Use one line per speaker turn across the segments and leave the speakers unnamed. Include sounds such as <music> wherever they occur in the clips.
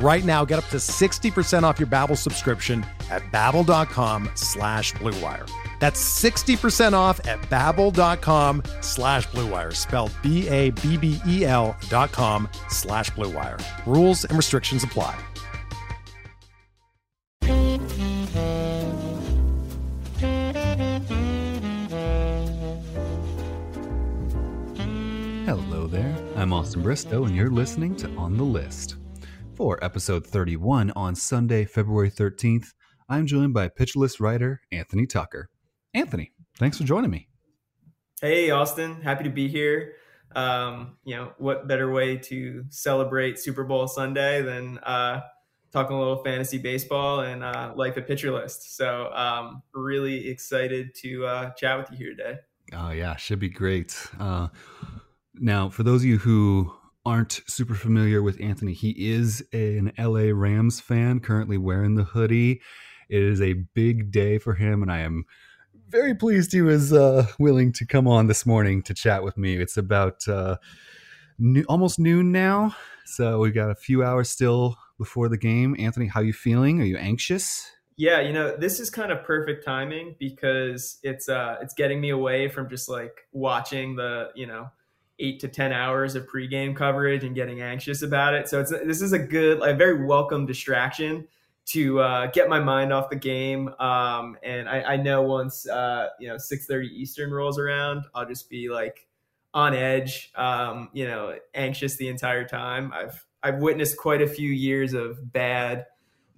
Right now, get up to 60% off your Babbel subscription at babbel.com slash bluewire. That's 60% off at babbel.com slash bluewire, spelled B-A-B-B-E-L dot com slash bluewire. Rules and restrictions apply.
Hello there. I'm Austin Bristow, and you're listening to On the List. For episode 31 on Sunday, February 13th, I'm joined by Pitcher List writer Anthony Tucker. Anthony, thanks for joining me.
Hey, Austin. Happy to be here. Um, you know, what better way to celebrate Super Bowl Sunday than uh, talking a little fantasy baseball and uh, life at Pitcher List. So, um, really excited to uh, chat with you here today.
Oh, yeah, should be great. Uh, now, for those of you who aren't super familiar with Anthony, he is an LA Rams fan, currently wearing the hoodie. It is a big day for him, and I am very pleased he was uh, willing to come on this morning to chat with me. It's about uh, almost noon now, so we got a few hours still before the game. Anthony, how you feeling? Are you anxious?
Yeah, you know, this is kind of perfect timing because it's uh it's getting me away from just like watching the, you know, 8 to 10 hours of pregame coverage and getting anxious about it. So it's this is a good like very welcome distraction to uh, get my mind off the game. Um, and I, I know once uh, you know 6:30 Eastern rolls around, I'll just be like on edge, um, you know, anxious the entire time. I've I've witnessed quite a few years of bad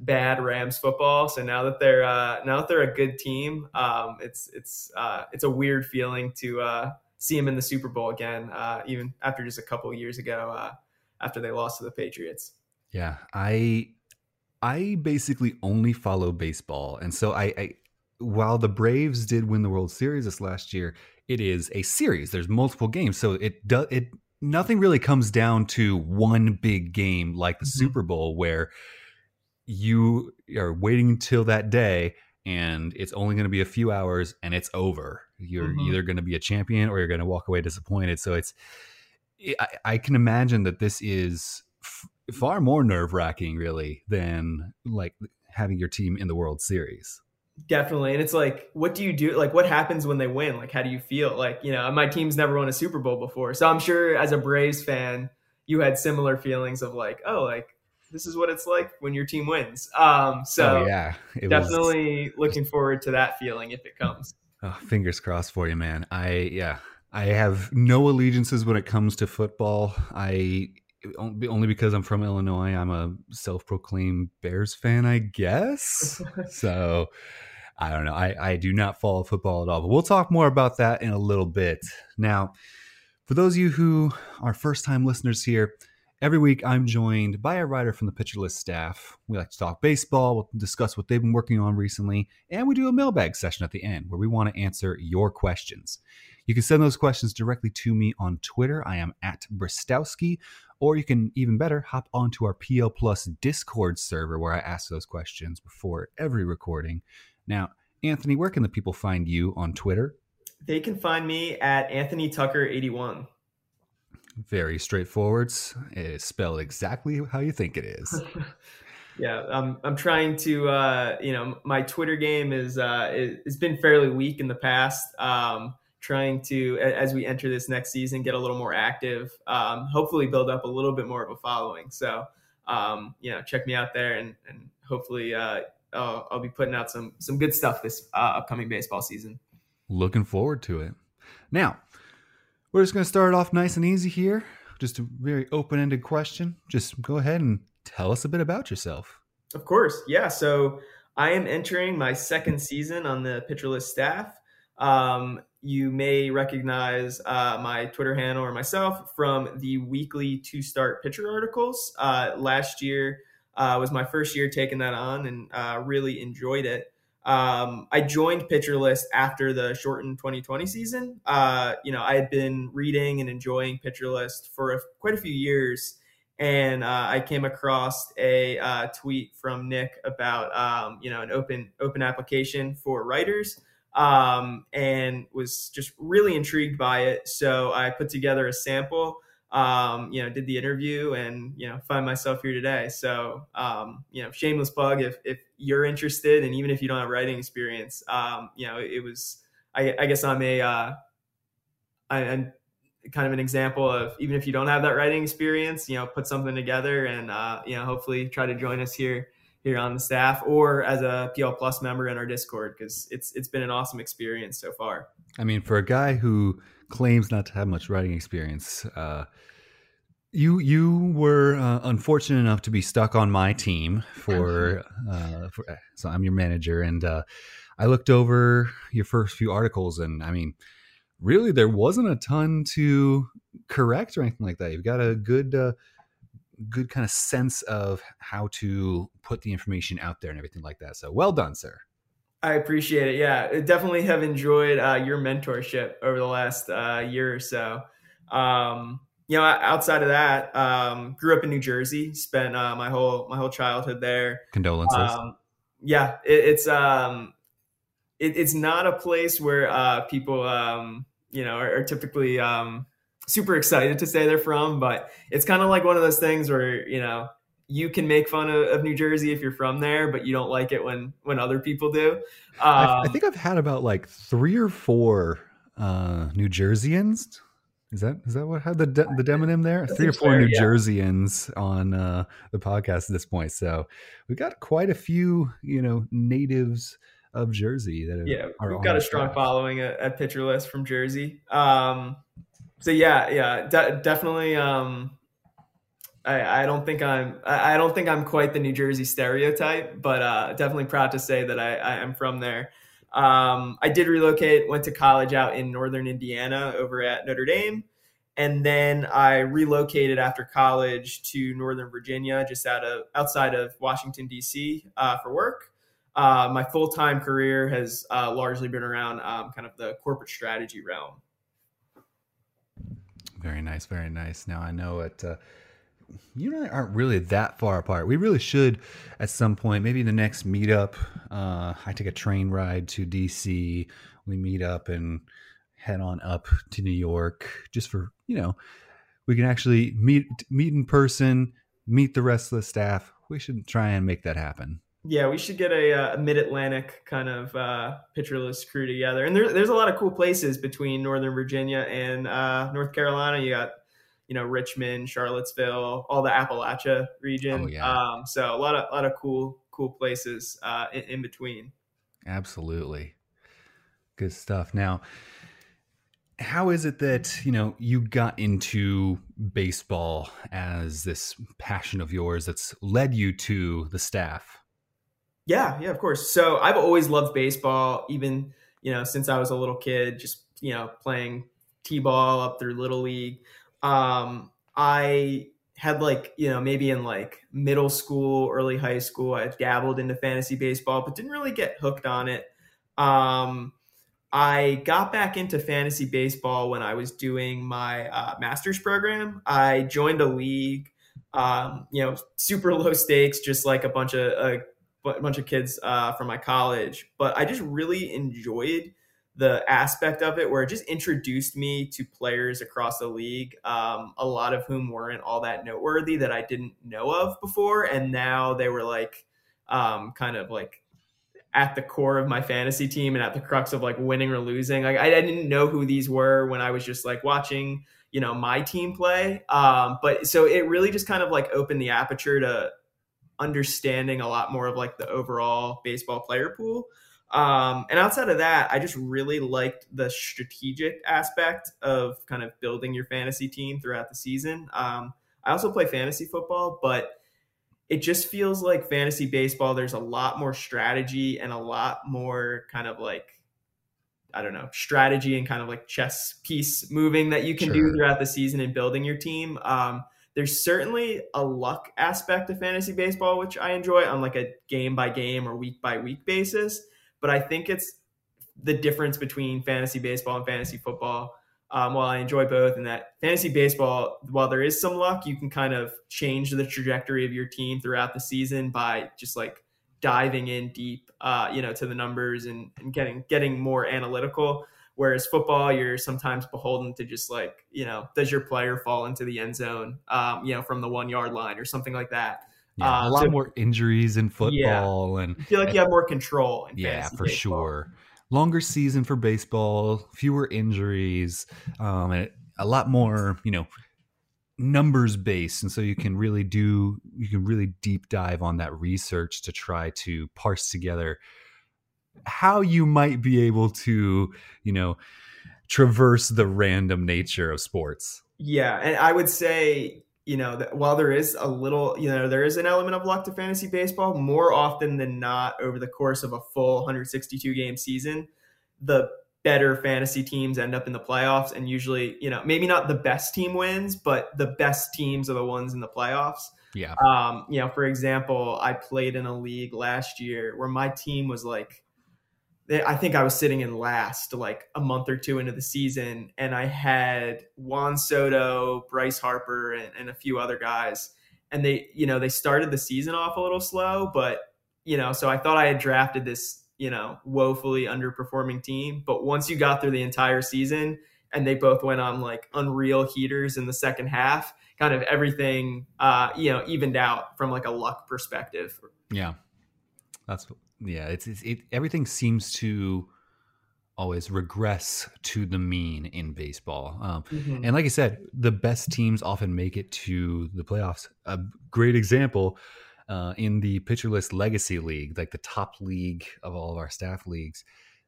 bad Rams football. So now that they're uh, now that they're a good team, um, it's it's uh, it's a weird feeling to uh, see them in the Super Bowl again, uh, even after just a couple of years ago uh, after they lost to the Patriots.
Yeah, I I basically only follow baseball, and so I, I while the Braves did win the World Series this last year, it is a series. There's multiple games, so it does it. Nothing really comes down to one big game like the
Mm-hmm.
Super Bowl, where you are waiting until that day, and it's only going to be a few hours, and it's over. You're
Mhm.
either going to be a champion or you're going to walk away disappointed. So it's I, I can imagine that this is f- far more nerve wracking, really, than like having your team in the World Series.
Definitely. And it's like, what do you do? Like, what happens when they win? Like, how do you feel? Like, you know, my team's never won a Super Bowl before. So I'm sure as a Braves fan, you had similar feelings of like, oh, like, this is what it's like when your team wins. Um, so
oh, yeah, it was-
definitely looking forward to that feeling if it comes.
Oh, fingers crossed for you, man. I yeah, I have no allegiances when it comes to football. I only because I'm from Illinois. I'm a self-proclaimed Bears fan, I guess. <laughs> so I don't know. I, I do not follow football at all, but we'll talk more about that in a little bit. Now, for those of you who are first time listeners here, every week I'm joined by a writer from the Pitcher List staff. We like to talk baseball, we'll discuss what they've been working on recently, and we do a mailbag session at the end where we want to answer your questions. You can send those questions directly to me on Twitter. I am at Bristowski, or you can even better hop onto our PL Plus Discord server where I ask those questions before every recording. Now, Anthony, where can the people find you on Twitter?
They can find me at Anthony Tucker 81.
Very straightforward. It is spelled exactly how you think it is. <laughs>
yeah, I'm I'm trying to uh, you know my Twitter game is uh, it, it's been fairly weak in the past. Um, trying to as we enter this next season get a little more active. Um, hopefully build up a little bit more of a following. So um, you know check me out there and and hopefully uh, I'll, I'll be putting out some some good stuff this uh, upcoming baseball season.
Looking forward to it. Now, We're just going to start off nice and easy here. Just a very open ended question. Just go ahead and tell us a bit about yourself.
Of course. Yeah. So I am entering my second season on the Pitcher List staff. Um, you may recognize uh, my Twitter handle or myself from the weekly two start pitcher articles. Uh, last year uh, was my first year taking that on and uh, really enjoyed it. Um, I joined Pitcher List after the shortened 2020 season. Uh, you know, I had been reading and enjoying Pitcher List for a, quite a few years, and uh, I came across a uh, tweet from Nick about um, you know an open open application for writers, um, and was just really intrigued by it. So I put together a sample um, you know, did the interview and, you know, find myself here today. So, um, you know, shameless plug if, if you're interested and even if you don't have writing experience, um, you know, it was, I, I guess I'm a, uh, I, am kind of an example of even if you don't have that writing experience, you know, put something together and, uh, you know, hopefully try to join us here, here on the staff or as a PL plus member in our discord. Cause it's, it's been an awesome experience so far.
I mean, for a guy who claims not to have much writing experience. Uh, you you were uh, unfortunate enough to be stuck on my team for, <laughs> uh, for so I'm your manager, and uh, I looked over your first few articles, and I mean, really, there wasn't a ton to correct or anything like that. You've got a good uh, good kind of sense of how to put the information out there and everything like that. So well done, sir.
I appreciate it. Yeah, definitely have enjoyed uh, your mentorship over the last uh, year or so. Um, you know, outside of that, um, grew up in New Jersey. Spent uh, my whole my whole childhood there.
Condolences. Um,
yeah, it, it's um, it, it's not a place where uh, people um, you know are, are typically um, super excited to say they're from, but it's kind of like one of those things where you know you can make fun of, of, New Jersey if you're from there, but you don't like it when when other people do. Um,
I, I, think I've had about like three or four uh, New Jerseyans. Is that is that what had the de- the demonym there? Three or four fair, New yeah. Jerseyans on uh, the podcast at this point. So we've got quite a few, you know, natives of Jersey that
yeah, we've got a strong following at, at Pitcher List from Jersey. Um, so yeah, yeah, de- definitely. Um, I, I don't think I'm I don't think I'm quite the New Jersey stereotype, but uh, definitely proud to say that I, I am from there. Um, I did relocate, went to college out in northern Indiana over at Notre Dame, and then I relocated after college to Northern Virginia, just out of outside of Washington D.C. Uh, for work. Uh, my full time career has uh, largely been around um, kind of the corporate strategy realm.
Very nice, very nice. Now I know it you and I aren't really that far apart. We really should at some point, maybe the next meetup. Uh, I take a train ride to DC. We meet up and head on up to New York just for, you know, we can actually meet meet in person, meet the rest of the staff. We should try and make that happen.
Yeah, we should get a, uh, a mid Atlantic kind of uh, List crew together. And there, there's a lot of cool places between Northern Virginia and uh, North Carolina. You got you know Richmond, Charlottesville, all the Appalachia region. Oh, yeah. Um, so a lot of a lot of cool cool places uh, in, in between.
Absolutely, good stuff. Now, how is it that you know you got into baseball as this passion of yours that's led you to the staff?
Yeah, yeah, of course. So I've always loved baseball, even you know since I was a little kid, just you know playing t-ball up through little league um, I had like you know maybe in like middle school early high school i dabbled into fantasy baseball but didn't really get hooked on it. Um, i got back into fantasy baseball when i was doing my uh, master's program. I joined a league um, you know super <laughs> low stakes just like a bunch of a bunch of kids uh, from my college but i just really enjoyed the aspect of it where it just introduced me to players across the league, um, a lot of whom weren't all that noteworthy that I didn't know of before. And now they were like, um, kind of like at the core of my fantasy team and at the crux of like winning or losing. Like I, didn't know who these were when I was just like watching, you know, my team play. Um, but so it really just kind of like opened the aperture to understanding a lot more of like the overall baseball player pool. Um, and outside of that, I just really liked the strategic aspect of kind of building your fantasy team throughout the season. Um, I also play fantasy football, but it just feels like fantasy baseball. There's a lot more strategy and a lot more kind of like, I don't know, strategy and kind of like chess piece moving that you can sure. do throughout the season and building your team. Um, there's certainly a luck aspect of fantasy baseball, which I enjoy on like a game by game or week by week basis. But I think it's the difference between fantasy baseball and fantasy football um, while I enjoy both, and that fantasy baseball, while there is some luck, you can kind of change the trajectory of your team throughout the season by just like diving in deep, uh, you know, to the numbers and, and getting getting more analytical. Whereas football, you're sometimes beholden to just like, you know, does your player fall into the end zone, um, you know, from the one yard line or something like that.
Yeah, uh, a lot so, more injuries in football, yeah, and
I feel like
and,
you have more control.
yeah, for
baseball.
sure longer season for baseball, fewer injuries, um, and a lot more, you know, numbers based. And so you can really do, you can really deep dive on that research to try to parse together how you might be able to, you know, traverse the random nature of sports.
Yeah. And I would say, you know, that while there is a little, you know, there is an element of luck to fantasy baseball, more often than not, over the course of a full 162 game season, the better fantasy teams end up in the playoffs. And usually, you know, maybe not the best team wins, but the best teams are the ones in the playoffs.
Yeah.
Um, you know, for example, I played in a league last year where my team was like I think I was sitting in last like a month or two into the season, and I had Juan Soto, Bryce Harper, and, and, a few other guys. And they, you know, they started the season off a little slow, but you know, so I thought I had drafted this, you know, woefully underperforming team. But once you got through the entire season, and they both went on like unreal heaters in the second half, kind of everything, uh, you know, evened out from like a luck perspective.
Yeah, that's yeah, it's, it's it, everything seems to always regress to the mean in baseball. Um, mm-hmm. And like I said, the best teams often make it to the playoffs. A great example uh, in the Pitcher List Legacy League, like the top league of all of our staff leagues,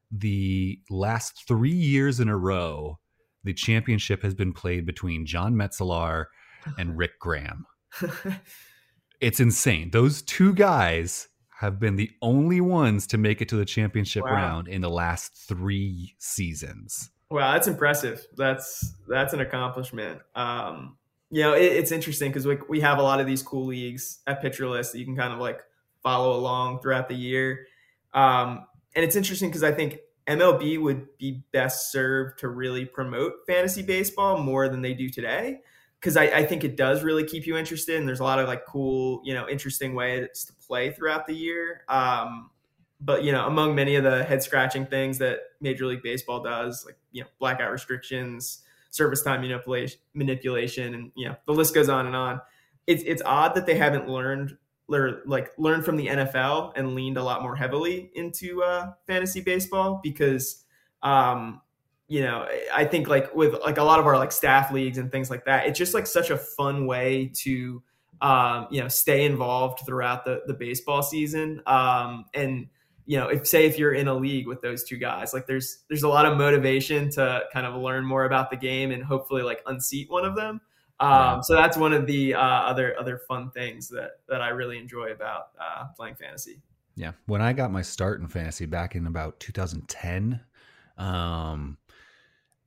the last three years in a row, the championship has been played between John Metzelaar and <laughs> Rick Graham. it's insane. Those two guys have been the only ones to make it to the championship wow. round in the last three seasons.
Wow, that's impressive. That's that's an accomplishment. Um, you know, it, it's interesting because we we have a lot of these cool leagues at Pitcher List that you can kind of like follow along throughout the year. Um, and it's interesting because I think MLB would be best served to really promote fantasy baseball more than they do today because I, I, think it does really keep you interested and there's a lot of like cool you know interesting ways to play throughout the year. Um, but you know among many of the head scratching things that major league baseball does like you know blackout restrictions service time manipulation manipulation and you know the list goes on and on. It's it's odd that they haven't learned or like learned from the NFL and leaned a lot more heavily into uh, fantasy baseball because um, you know i think like with like a lot of our like staff leagues and things like that it's just like such a fun way to um, you know stay involved throughout the the baseball season. Um, and you know if say if you're in a league with those two guys like there's there's a lot of motivation to kind of learn more about the game and hopefully like unseat one of them. Um, so that's one of the uh, other other fun things that that i really enjoy about uh, playing fantasy.
Yeah. When i got my start in fantasy back in about 2010 um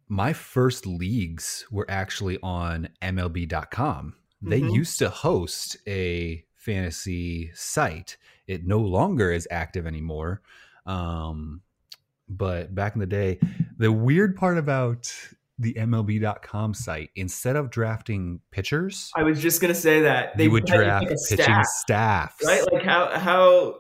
my first leagues were actually on MLB.com. They mm-hmm. used to host a fantasy site. It no longer is active anymore. Um, but back in the day, the weird part about the MLB.com site, instead of drafting pitchers,
I was just gonna say that
they would draft pitching staff, staffs,
right? Like how how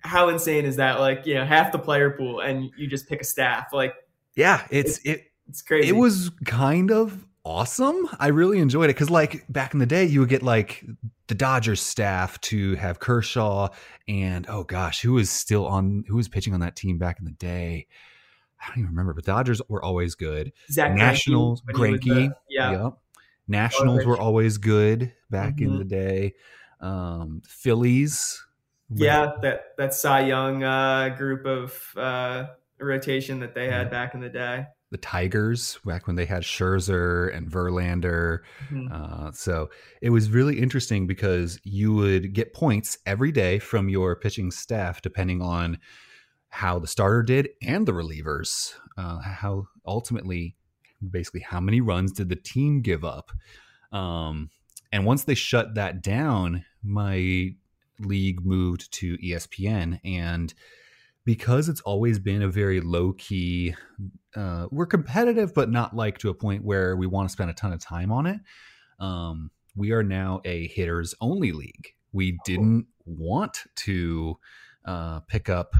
how insane is that? Like you know, half the player pool, and you just pick a staff. Like
yeah, it's, it's it
it's crazy.
It was kind of awesome. I really enjoyed it because, like, back in the day, you would get like the Dodgers staff to have Kershaw and oh gosh, who was still on? Who was pitching on that team back in the day? I don't even remember. But Dodgers were always good.
Zack
Nationals, Greinke,
yeah. Yep.
Nationals were always good back mm-hmm. in the day. Um, Phillies
Yeah, that that Cy Young uh, group of uh, rotation that they had back in the day.
The Tigers, back when they had Scherzer and Verlander.
Mhm.
Uh, so it was really interesting because you would get points every day from your pitching staff, depending on how the starter did and the relievers. Uh, how ultimately, basically, how many runs did the team give up? Um, and once they shut that down, my league moved to ESPN. And because it's always been a very low key, uh, we're competitive, but not like to a point where we want to spend a ton of time on it. Um, we are now a hitters only league. We didn't want to uh, pick up,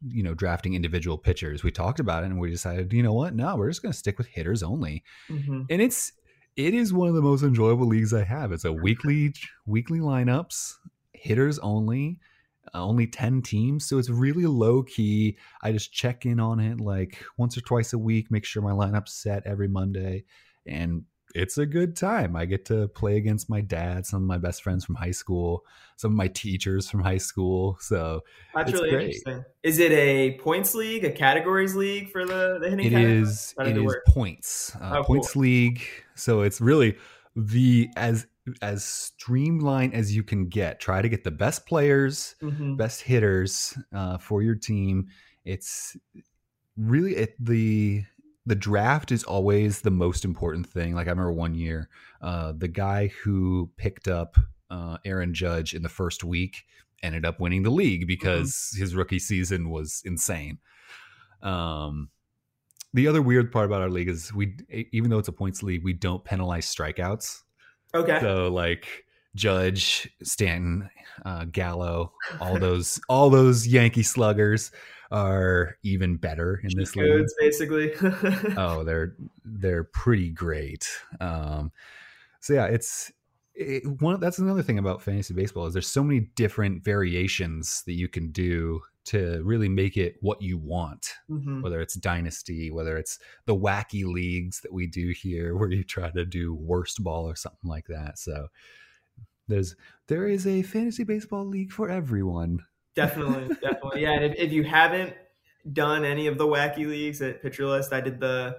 you know, drafting individual pitchers. We talked about it and we decided, you know what? No, we're just going to stick with hitters only
Mhm.
and it's it is one of the most enjoyable leagues I have. It's a weekly weekly lineups, hitters only, uh, only ten teams, so it's really low key. I just check in on it like once or twice a week, make sure my lineup's set every Monday, and it's a good time. I get to play against my dad, some of my best friends from high school, some of my teachers from high school. So
That's
It's
really
great.
interesting. Is it a points league, a categories league for the, the hitting?
It
categories?
is. It,
it
is
work?
points uh,
Oh,
points league so it's really the as as streamlined as you can get. Try to get the best players
Mhm.
best hitters uh, for your team. It's really it, the the draft is always the most important thing. Like i remember one year uh, the guy who picked up uh, aaron judge in the first week ended up winning the league because his rookie season was insane. Um the other weird part about our league is we even though it's a points league we don't penalize strikeouts
Okay.
so like Judge, Stanton, uh, Gallo, all those <laughs> all those Yankee sluggers are even better in this league.
Codes, basically. <laughs>
Oh, they're they're pretty great. Um, so yeah, it's it, one. That's another thing about fantasy baseball is there's so many different variations that you can do to really make it what you want
Mhm.
whether it's dynasty whether it's the wacky leagues that we do here <laughs> where you try to do worst ball or something like that so there's there is a fantasy baseball league for everyone
Definitely, <laughs> definitely. Yeah, and if, if you haven't done any of the wacky leagues at Pitcher List, I did the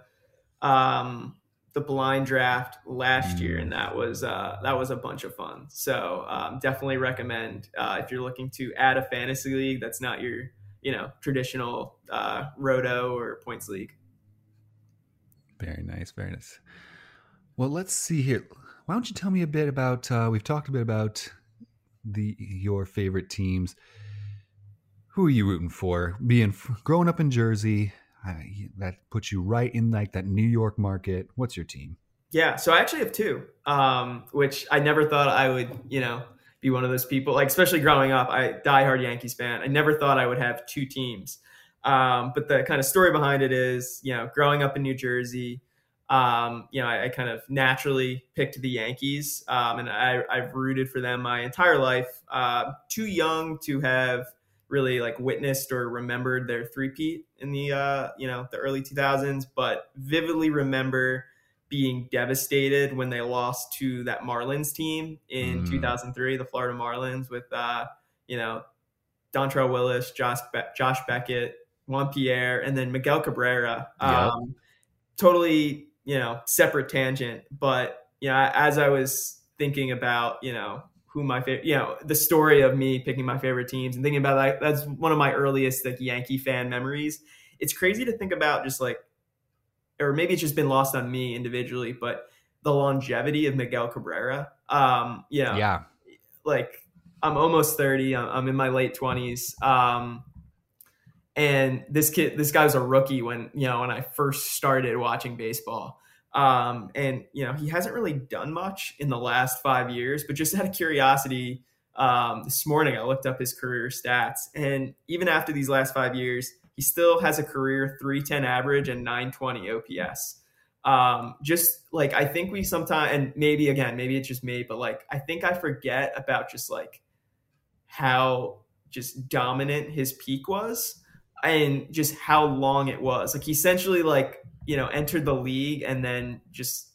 um the blind draft last year, and that was uh that was a bunch of fun. So um, definitely recommend uh, if you're looking to add a fantasy league that's not your you know traditional uh, roto or points league.
very nice very nice. Well let's see here. Why don't you tell me a bit about uh, we've talked a bit about the your favorite teams. Who are you rooting for? Being growing up in jersey uh, that puts you right in like that new york market what's your team
Yeah, so I actually have two, um, which I never thought I would, you know, be one of those people. Like, especially growing up, I diehard Yankees fan. I never thought I would have two teams. Um, but the kind of story behind it is, you know, growing up in New Jersey, um, you know, I, I kind of naturally picked the Yankees, um, and I, I've rooted for them my entire life. Uh, too young to have really like witnessed or remembered their three-peat in the, uh, you know, the early 2000s, but vividly remember being devastated when they lost to that Marlins team in
Mm.
2003, the Florida Marlins, with uh, you know Dontrelle Willis, Josh Be- Josh Beckett, Juan Pierre, and then Miguel Cabrera. Um, totally, you know, separate tangent, but you know, as I was thinking about, you know, who my favorite, you know, the story of me picking my favorite teams and thinking about that, that's one of my earliest like Yankee fan memories. It's crazy to think about just like or maybe it's just been lost on me individually, but the longevity of Miguel Cabrera. Um, you know,
yeah
like I'm almost 30. I'm, I'm in my late 20s. Um, and this kid, this guy was a rookie when, you know, when I first started watching baseball. Um, and, you know, he hasn't really done much in the last five years, but just out of curiosity, um, this morning I looked up his career stats. And even after these last five years, he still has a career 310 average and 920 OPS. Um, just like I think we sometimes, and maybe again, maybe it's just me, but like I think I forget about just like how just dominant his peak was and just how long it was. Like he essentially like, you know, entered the league and then just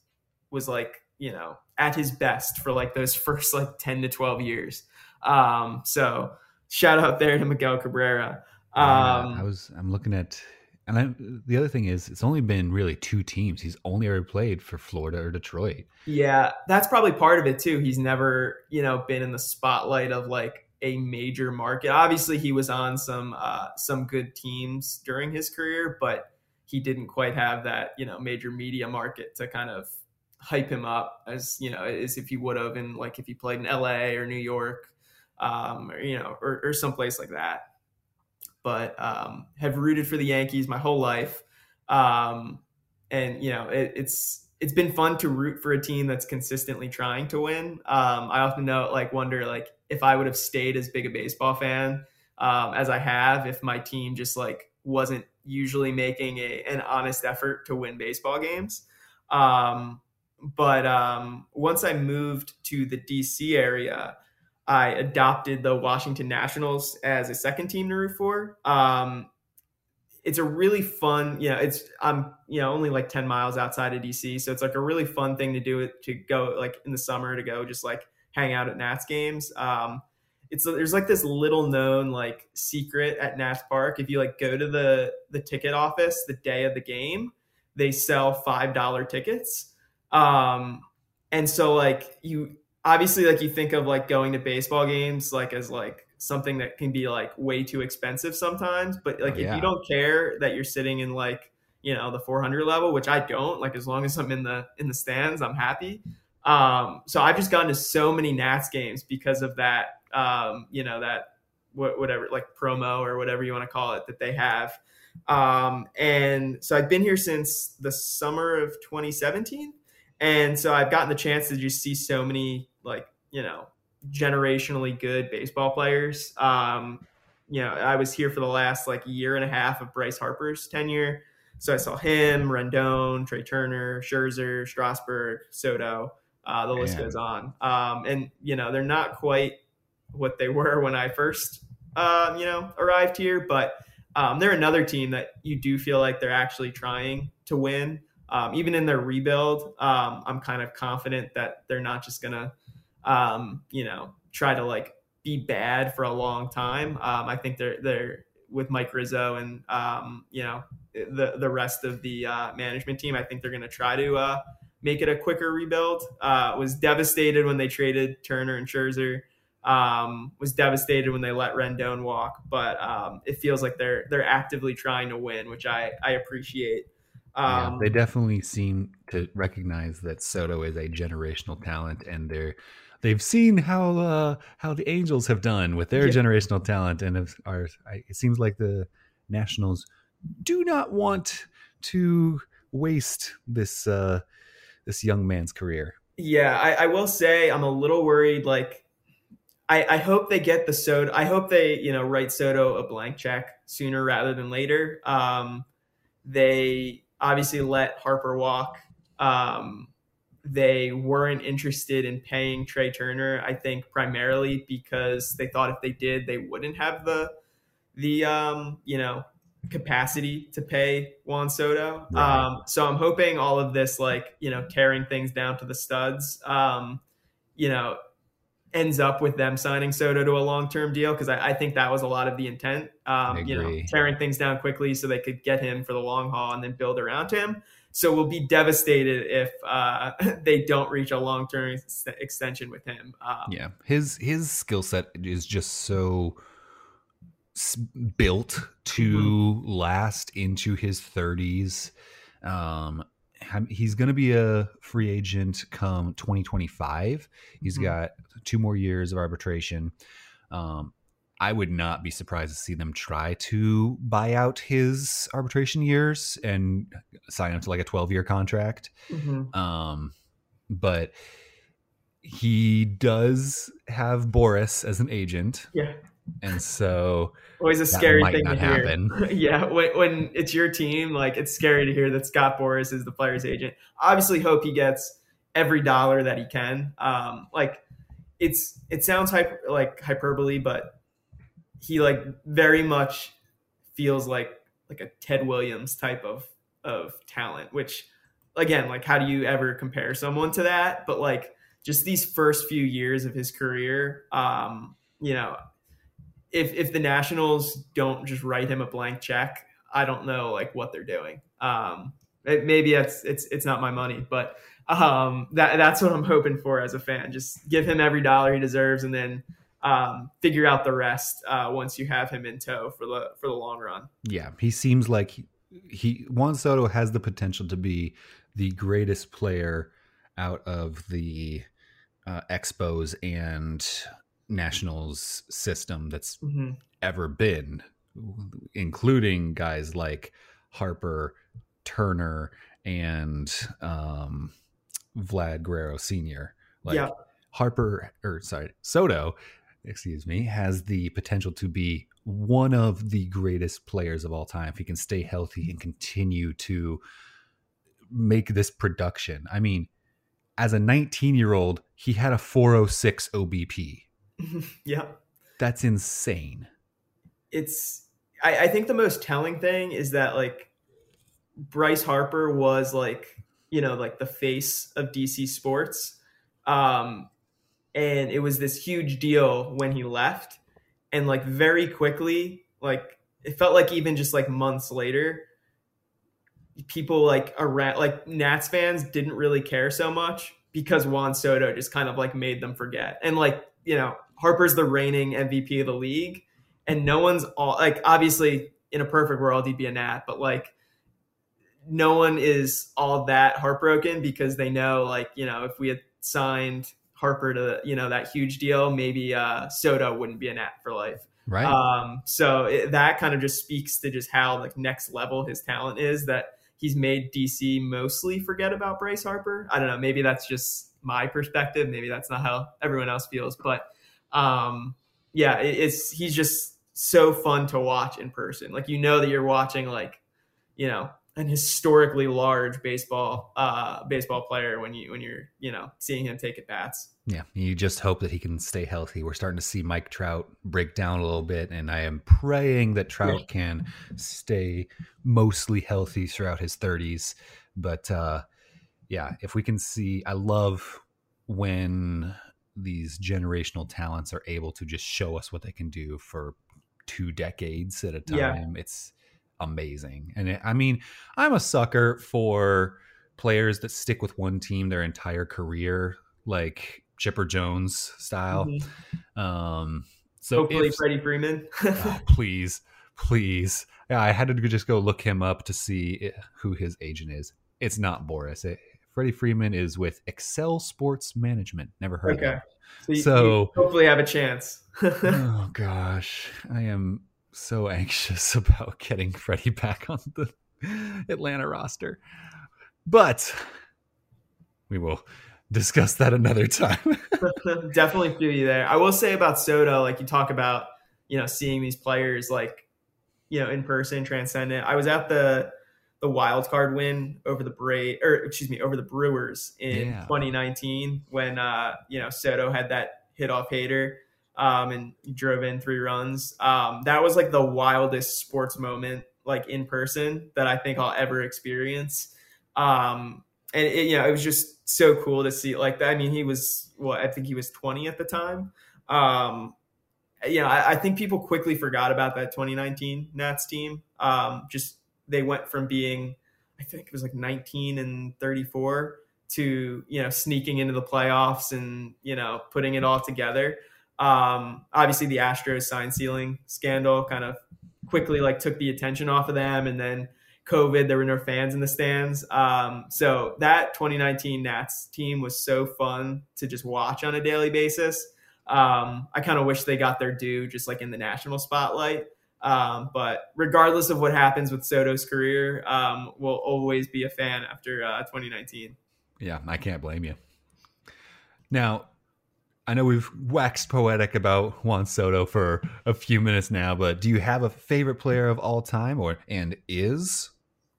was like, you know, at his best for like those <laughs> first like 10 to 12 years. Um, so shout out there to Miguel Cabrera.
Um, I was I'm looking at and I, the other thing is, it's only been really two teams. He's only ever played for Florida or Detroit.
Yeah, that's probably part of it too. He's never, you know, been in the spotlight of like a major market. Obviously, he was on some uh, some good teams during his career, but he didn't quite have that, you know, major media market to kind of hype him up as you know as if he would have in like if he played in L.A. or New York, um, or you know, or, or someplace like that but um, have rooted for the Yankees my whole life. Um, and you know, it, it's it's been fun to root for a team that's consistently trying to win. Um, I often know, like, wonder like if I would have stayed as big a baseball fan um, as I have if my team just like wasn't usually making a, an honest effort to win baseball games. Um, but um, once I moved to the DC area, I adopted the Washington Nationals as a second team to root for. Um, it's a really fun, you know, it's I'm you know only like 10 miles outside of DC, so it's like a really fun thing to do to go like in the summer to go just like hang out at Nats games. Um, it's there's like this little known like secret at Nats Park. If you like go to the the ticket office the day of the game, they sell five dollar tickets. Um, and so like you obviously like you think of like going to baseball games like as like something that can be like way too expensive sometimes but like oh, yeah. if you don't care that you're sitting in like you know the 400 level which i don't like as long as i'm in the in the stands i'm happy um so i've just gone to so many nats games because of that um you know that whatever like promo or whatever you want to call it that they have um and so i've been here since the summer of 2017 and so I've gotten the chance to just see so many like, you know, generationally good baseball players. Um, you know, I was here for the last like year and a half of Bryce Harper's tenure. So I saw him, Rendon, Trey Turner, Scherzer, Strasburg, Soto. Uh, the list goes on. Um, and you know, they're not quite what they were when I first, uh, you know, arrived here, but um, they're another team that you do feel like they're actually trying to win um, even in their rebuild, um, I'm kind of confident that they're not just gonna, um, you know, try to like be bad for a long time. Um, I think they're they're with Mike Rizzo and um, you know the the rest of the uh, management team. I think they're gonna try to uh, make it a quicker rebuild. Uh, was devastated when they traded Turner and Scherzer. Um, was devastated when they let Rendon walk, but um, it feels like they're they're actively trying to win, which I I appreciate.
Um, yeah, they definitely seem to recognize that Soto is a generational talent, and they're they've seen how uh, how the Angels have done with their yeah. generational talent, and are it seems like the Nationals do not want to waste this uh, this young man's career.
Yeah, I, I will say I'm a little worried. Like, I, I hope they get the Soto. I hope they you know write Soto a blank check sooner rather than later. Um, they obviously let Harper walk. Um, they weren't interested in paying Trey Turner, I think primarily because they thought if they did, they wouldn't have the the um, you know capacity to pay Juan Soto. Right. Um, so I'm hoping all of this, like you know, tearing things down to the studs, um, you know, ends up with them signing Soto to a long term deal because I, I, think that was a lot of the intent. Um, you know, tearing things down quickly so they could get him for the long haul and then build around him. So we'll be devastated if uh, <laughs> they don't reach a long term ex- extension with him.
Um, yeah, his his skill set is just so built to mm-hmm. last into his 30s. Um, he's going to be a free agent come 2025. He's mm-hmm. got two more years of arbitration. Um, I would not be surprised to see them try to buy out his arbitration years and sign him to like a 12 year contract. Mm-hmm. Um, but he does have Boras as an agent.
Yeah.
And so <laughs>
always a scary thing to hear. <laughs> yeah, when, when it's your team, like it's scary to hear that Scott Boras is the player's agent. Obviously, hope he gets every dollar that he can. Um, like it's it sounds hyper, like hyperbole, but he like very much feels like like a Ted Williams type of of talent. Which again, like how do you ever compare someone to that? But like just these first few years of his career, um, you know, if if the Nationals don't just write him a blank check, I don't know like what they're doing. Um, it, maybe it's it's it's not my money, but um, that that's what I'm hoping for as a fan. Just give him every dollar he deserves, and then um, figure out the rest uh, once you have him in tow for the for the long run.
Yeah, he seems like he, he Juan Soto has the potential to be the greatest player out of the uh, Expos and Nationals system that's
Mm-hmm.
ever been, including guys like Harper, Turner, and um, Vlad Guerrero Sr. Like
Yeah.
Harper, or sorry, Soto, excuse me, has the potential to be one of the greatest players of all time if he can stay healthy and continue to make this production. I mean, as a 19 year old, he had a 406 OBP. <laughs>
yeah.
That's insane.
it's I, I think the most telling thing is that like Bryce Harper was like you know like the face of DC sports, um, and it was this huge deal when he left, and like very quickly like it felt like even just like months later, people like around like Nats fans didn't really care so much because Juan Soto just kind of like made them forget, and like you know Harper's the reigning MVP of the league and no one's all like obviously in a perfect world he'd be a nat but like no one is all that heartbroken because they know like you know if we had signed harper to you know that huge deal maybe uh soto wouldn't be an app for life
Right.
um so it, that kind of just speaks to just how like next level his talent is that he's made dc mostly forget about bryce harper i don't know maybe that's just my perspective maybe that's not how everyone else feels but um yeah, it, it's he's just so fun to watch in person. Like you know that you're watching like, you know, an historically large baseball uh baseball player when you when you're, you know, seeing him take at bats.
yeah. You just hope that he can stay healthy. We're starting to see Mike Trout break down a little bit, and I am praying that Trout can stay mostly healthy throughout his 30s. But uh, yeah, if we can see, I love when these generational talents are able to just show us what they can do for two decades at a
Yeah.
time. It's amazing. And it, I mean, I'm a sucker for players that stick with one team their entire career, like Chipper Jones style.
Mhm.
Um, so
Hopefully
if-
Freddie Freeman.
oh, <laughs> please, please. Yeah, I had to just go look him up to see who his agent is. It's not Boras. It, Freddie Freeman is with Excel Sports Management. Never heard of
okay.
him.
So, you,
So-
you hopefully have a chance. <laughs>
oh gosh, I am so <laughs> anxious about getting Freddie back on the Atlanta roster. But we will discuss that another time. <laughs> <laughs>
Definitely feel you there. I will say about Soto, like you talk about, you know, seeing these players like, you know, in person, transcendent. I was at the the wild card win over the Bra or excuse me, over the Brewers in
Yeah.
2019 when uh, you know, Soto had that hit off Hader um and drove in three runs. Um that was like the wildest sports moment like in person that I think I'll ever experience. Um and it, you know it was just so cool to see like that. I mean, he was well, I think he was 20 at the time. Um, you know, I, I think people quickly forgot about that 2019 Nats team. Um, just they went from being, I think it was like 19 and 34 to you know sneaking into the playoffs and you know putting it all together. Um, obviously, the Astros sign stealing scandal kind of quickly like took the attention off of them, and then COVID, there were no fans in the stands. Um, so that 2019 Nats team was so fun to just watch on a daily basis. Um, I kind of wish they got their due just like in the national spotlight. Um, but regardless of what happens with Soto's career, um, we'll always be a fan after uh, 2019.
Yeah, I can't blame you. Now, I know we've waxed poetic about Juan Soto for a few minutes now, but do you have a favorite player of all time or and is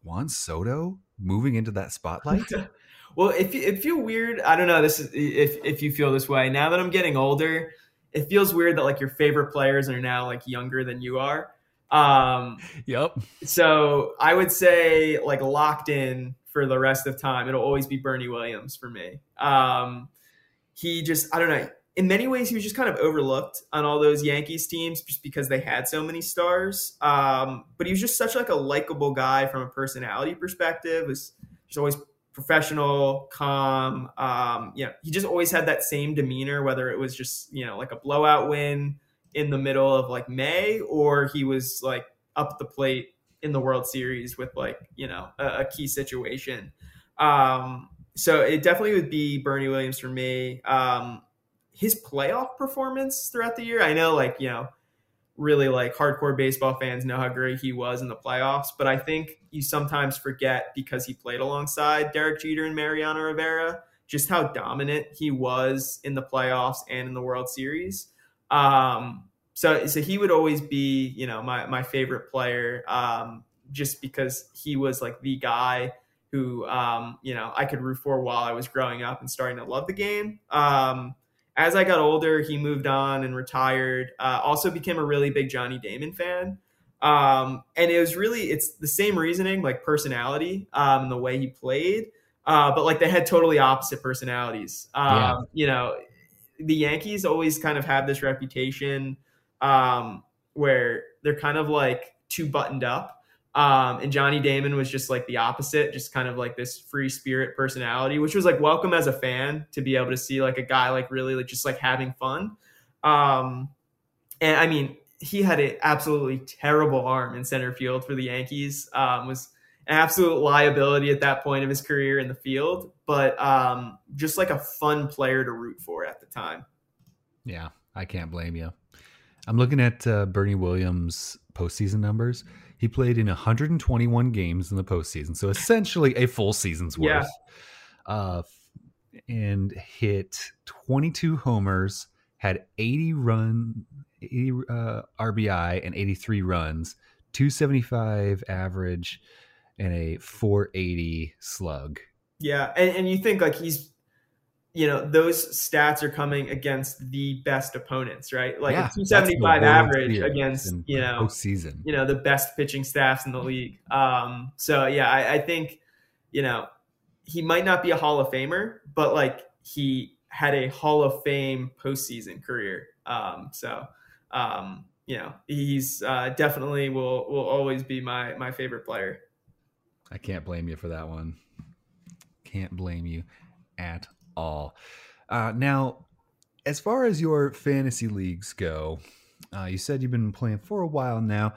Juan Soto moving into that spotlight? <laughs>
Well, if you- it feel weird, I don't know. This is if if you feel this way now that I'm getting older, it feels weird that like your favorite players are now like younger than you are. Um,
yep.
so I would say like locked in for the rest of time. It'll always be Bernie Williams for me. Um, he just I don't know in many ways, he was just kind of overlooked on all those Yankees teams just because they had so many stars. Um, but he was just such like a likable guy from a personality perspective. Was just always professional, calm. Um, you know, he just always had that same demeanor, whether it was just you know like a blowout win in the middle of like May, or he was like up the plate in the World Series with like you know a, a key situation. Um, so it definitely would be Bernie Williams for me. Um, his playoff performance throughout the year, I know like you know really like hardcore baseball fans know how great he was in the playoffs, but I think you sometimes forget because he played alongside Derek Jeter and Mariano Rivera just how dominant he was in the playoffs and in the World Series. Um, so, so he would always be, you know, my, my favorite player, um, just because he was like the guy who, um, you know, I could root for while I was growing up and starting to love the game. Um, as I got older, he moved on and retired. Uh, also became a really big Johnny Damon fan. Um, and it was really, it's the same reasoning, like personality, um, the way he played. Uh, but like they had totally opposite personalities. Um, yeah. You know, the Yankees always kind of have this reputation um, where they're kind of like too buttoned up. Um, and Johnny Damon was just like the opposite, just kind of like this free spirit personality, which was like welcome as a fan to be able to see like a guy like really like just like having fun. Um, and I mean, he had an absolutely terrible arm in center field for the Yankees. Um, was an absolute liability at that point of his career in the field, but um, just like a fun player to root for at the time.
Yeah, I can't blame you. I'm looking at uh, Bernie Williams' postseason numbers. He played in 121 games in the postseason, so essentially a full season's worth. Yeah. Uh, and hit 22 homers, had 80 run, 80 uh, RBI, and 83 runs, 275 average, and a 480 slug.
Yeah, and, and you think like he's you know those stats are coming against the best opponents, right? Like yeah, a 275 average against you know
season,
you know the best pitching staffs in the league. Um, so yeah, I, I think you know he might not be a Hall of Famer, but like he had a Hall of Fame postseason career. Um, so um, you know he's uh, definitely will will always be my my favorite player.
I can't blame you for that one. Can't blame you at all. Uh, now, as far as your fantasy leagues go, uh, you said you've been playing for a while now.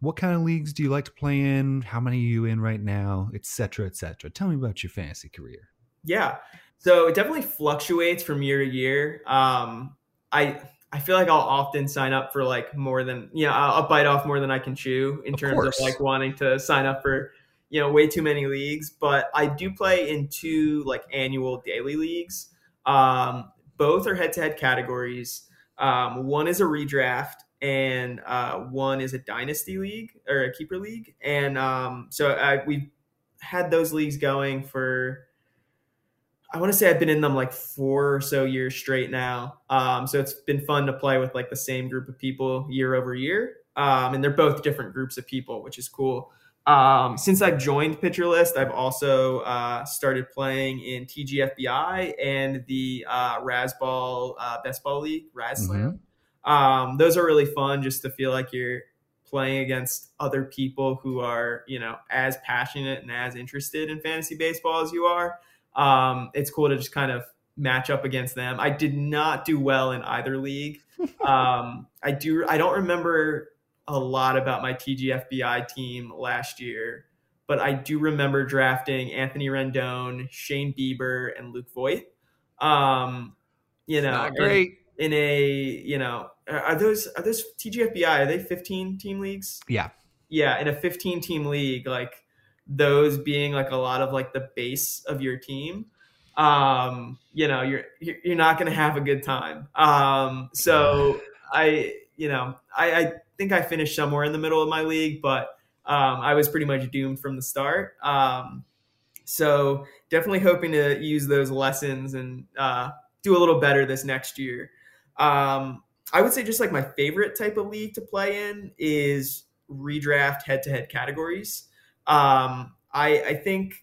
What kind of leagues do you like to play in? How many are you in right now, etc., etc.? Tell me about your fantasy career.
Yeah, so it definitely fluctuates from year to year. Um, I I feel like I'll often sign up for like more than you know I'll, I'll bite off more than I can chew in of terms course. of like wanting to sign up for you know way too many leagues but i do play in two like annual daily leagues um, both are head-to-head categories um, one is a redraft and uh, one is a dynasty league or a keeper league and um, so I, we've had those leagues going for I want to say I've been in them like four or so years straight now. Um, so it's been fun to play with like the same group of people year over year. Um, and they're both different groups of people, which is cool. Um, since I've joined Pitcher List, I've also uh, started playing in TGFBI and the uh, Razzball uh, Best Ball League, Raz Slam. Mm-hmm. Um, those are really fun just to feel like you're playing against other people who are, you know, as passionate and as interested in fantasy baseball as you are. Um, it's cool to just kind of match up against them. I did not do well in either league. <laughs> um, I do. I don't remember a lot about my TGFBI team last year, but I do remember drafting Anthony Rendon, Shane Bieber, and Luke Voit. Um, you know,
Not great.
In, in a you know, are those are those TGFBI? Are they fifteen team leagues?
Yeah,
yeah. In a fifteen team league, like those being like a lot of like the base of your team um you know you're you're not going to have a good time um so i you know i i think I finished somewhere in the middle of my league, but um, I was pretty much doomed from the start. Um, so definitely hoping to use those lessons and uh, do a little better this next year. Um, I would say just like my favorite type of league to play in is redraft head-to-head categories. Um, I, I think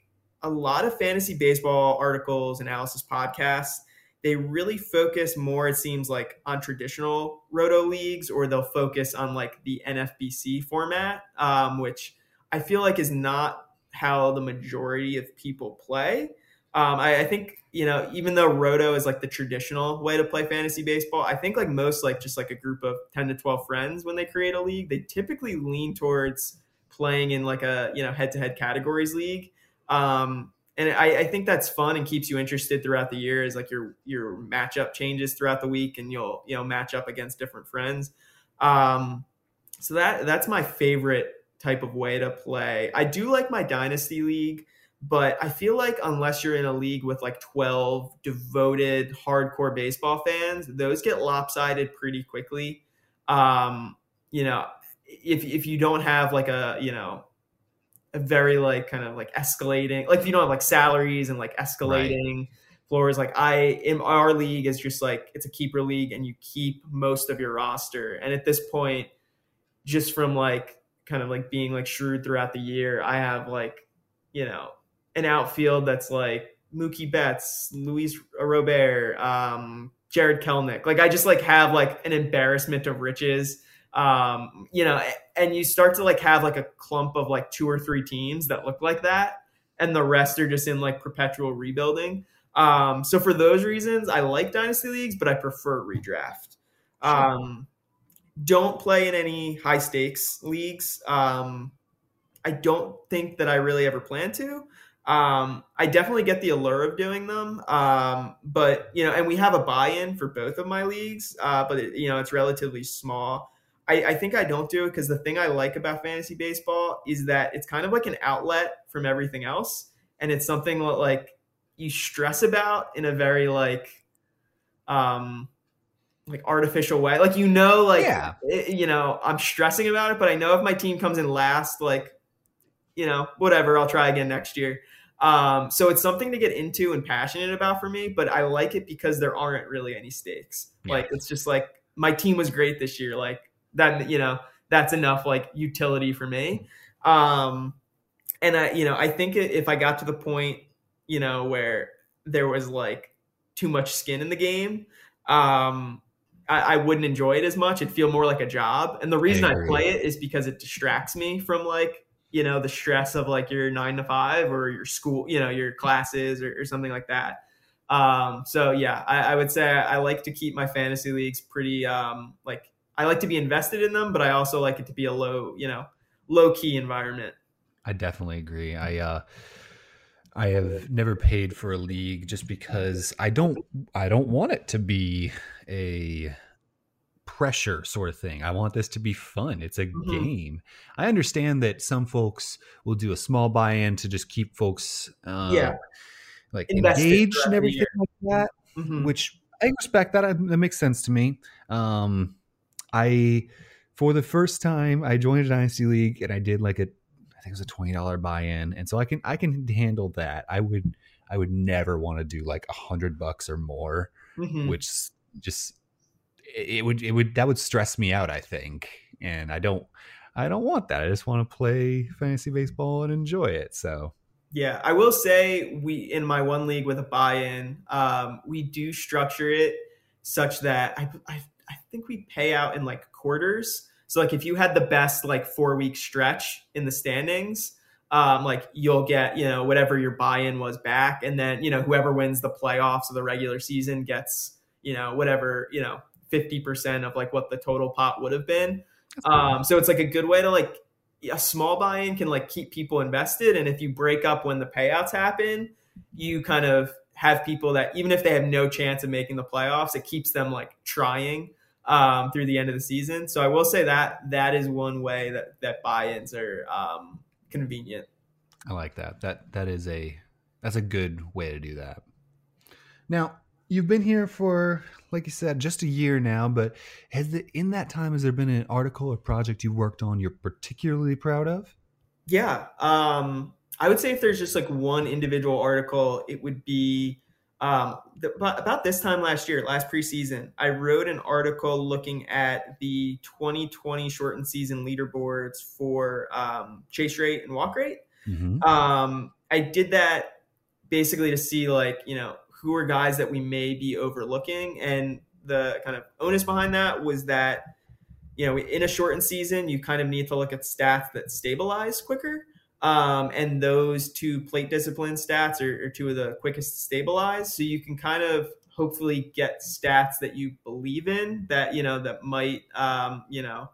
a lot of fantasy baseball articles, analysis podcasts, they really focus more, it seems like, on traditional roto leagues, or they'll focus on like the NFBC format, um, which I feel like is not how the majority of people play. Um, I, I, think you know, even though roto is like the traditional way to play fantasy baseball, I think like most like just like a group of ten to twelve friends when they create a league, they typically lean towards playing in like a you know head to head categories league. Um, and I, I, think that's fun and keeps you interested throughout the year Is like your your matchup changes throughout the week and you'll you know match up against different friends. Um, so that that's my favorite type of way to play. I do like my dynasty league but i feel like unless you're in a league with like 12 devoted hardcore baseball fans those get lopsided pretty quickly. Um, you know if, if you don't have like a you know very like kind of like escalating like you don't have like salaries and like escalating right. floors. Like i in our league is just like it's a keeper league and you keep most of your roster. And at this point just from like kind of like being like shrewd throughout the year i have like you know an outfield that's like mookie betts luis robert um jarred kelenic like i just like have like an embarrassment of riches um, you know, and you start to like have like a clump of like two or three teams that look like that, and the rest are just in like perpetual rebuilding. Um, so for those reasons, I like dynasty leagues, but I prefer redraft. Um, don't play in any high stakes leagues. Um, I don't think that I really ever plan to. Um, I definitely get the allure of doing them, um, but you know, and we have a buy-in for both of my leagues, uh, but it, you know, it's relatively small. I, I think I don't do it because the thing I like about fantasy baseball is that it's kind of like an outlet from everything else, and it's something that like you stress about in a very like um like artificial way. Like you know, like yeah. it, you know, I'm stressing about it, but I know if my team comes in last, like you know, whatever, I'll try again next year. Um, so it's something to get into and passionate about for me, but I like it because there aren't really any stakes. Yeah. Like it's just like my team was great this year. Like that you know that's enough like utility for me. Um and i you know i think if i got to the point you know where there was like too much skin in the game um I, I wouldn't enjoy it as much. It'd feel more like a job. And the reason I, I play it is because it distracts me from like you know the stress of like your nine to five or your school you know your classes or, or something like that. Um so yeah I, I would say I, I like to keep my fantasy leagues pretty um like I like to be invested in them, but I also like it to be a low, you know, low key environment.
I definitely agree. I uh I have never paid for a league just because I don't I don't want it to be a pressure sort of thing. I want this to be fun. It's a mm-hmm. game. I understand that some folks will do a small buy-in to just keep folks uh, yeah like Invested engaged and everything like that, mm-hmm. which I respect that. That makes sense to me. Um, I for the first time I joined a dynasty league and I did like a I think it was a twenty dollar buy in, and so I can I can handle that. I would I would never want to do like a hundred bucks or more, mm-hmm. which just it would it would that would stress me out. I think, and I don't I don't want that. I just want to play fantasy baseball and enjoy it. So
yeah, I will say we in my one league with a buy-in, um, we do structure it such that I, I I think we pay out in like quarters. So like if you had the best like four week stretch in the standings, um, like you'll get you know whatever your buy-in was back, and then you know whoever wins the playoffs of the regular season gets you know whatever you know fifty percent of like what the total pot would have been. Um, so it's like a good way to like a small buy-in can like keep people invested, and if you break up when the payouts happen, you kind of have people that even if they have no chance of making the playoffs, it keeps them like trying um, through the end of the season. So I will say that that is one way that that buy-ins are um, convenient.
I like that. That that is a that's a good way to do that. Now you've been here for like you said just a year now but has the, in that time has there been an article or project you've worked on you're particularly proud of
yeah um I would say if there's just like one individual article, it would be um, the, about this time last year, last preseason, I wrote an article looking at the 2020 shortened season leaderboards for um, chase rate and walk rate. Mm-hmm. Um, I did that basically to see like you know who are guys that we may be overlooking. And the kind of onus behind that was that, you know, in a shortened season, you kind of need to look at stats that stabilize quicker. Um, and those two plate discipline stats are, are two of the quickest to stabilize. So you can kind of hopefully get stats that you believe in that, you know, that might, um, you know,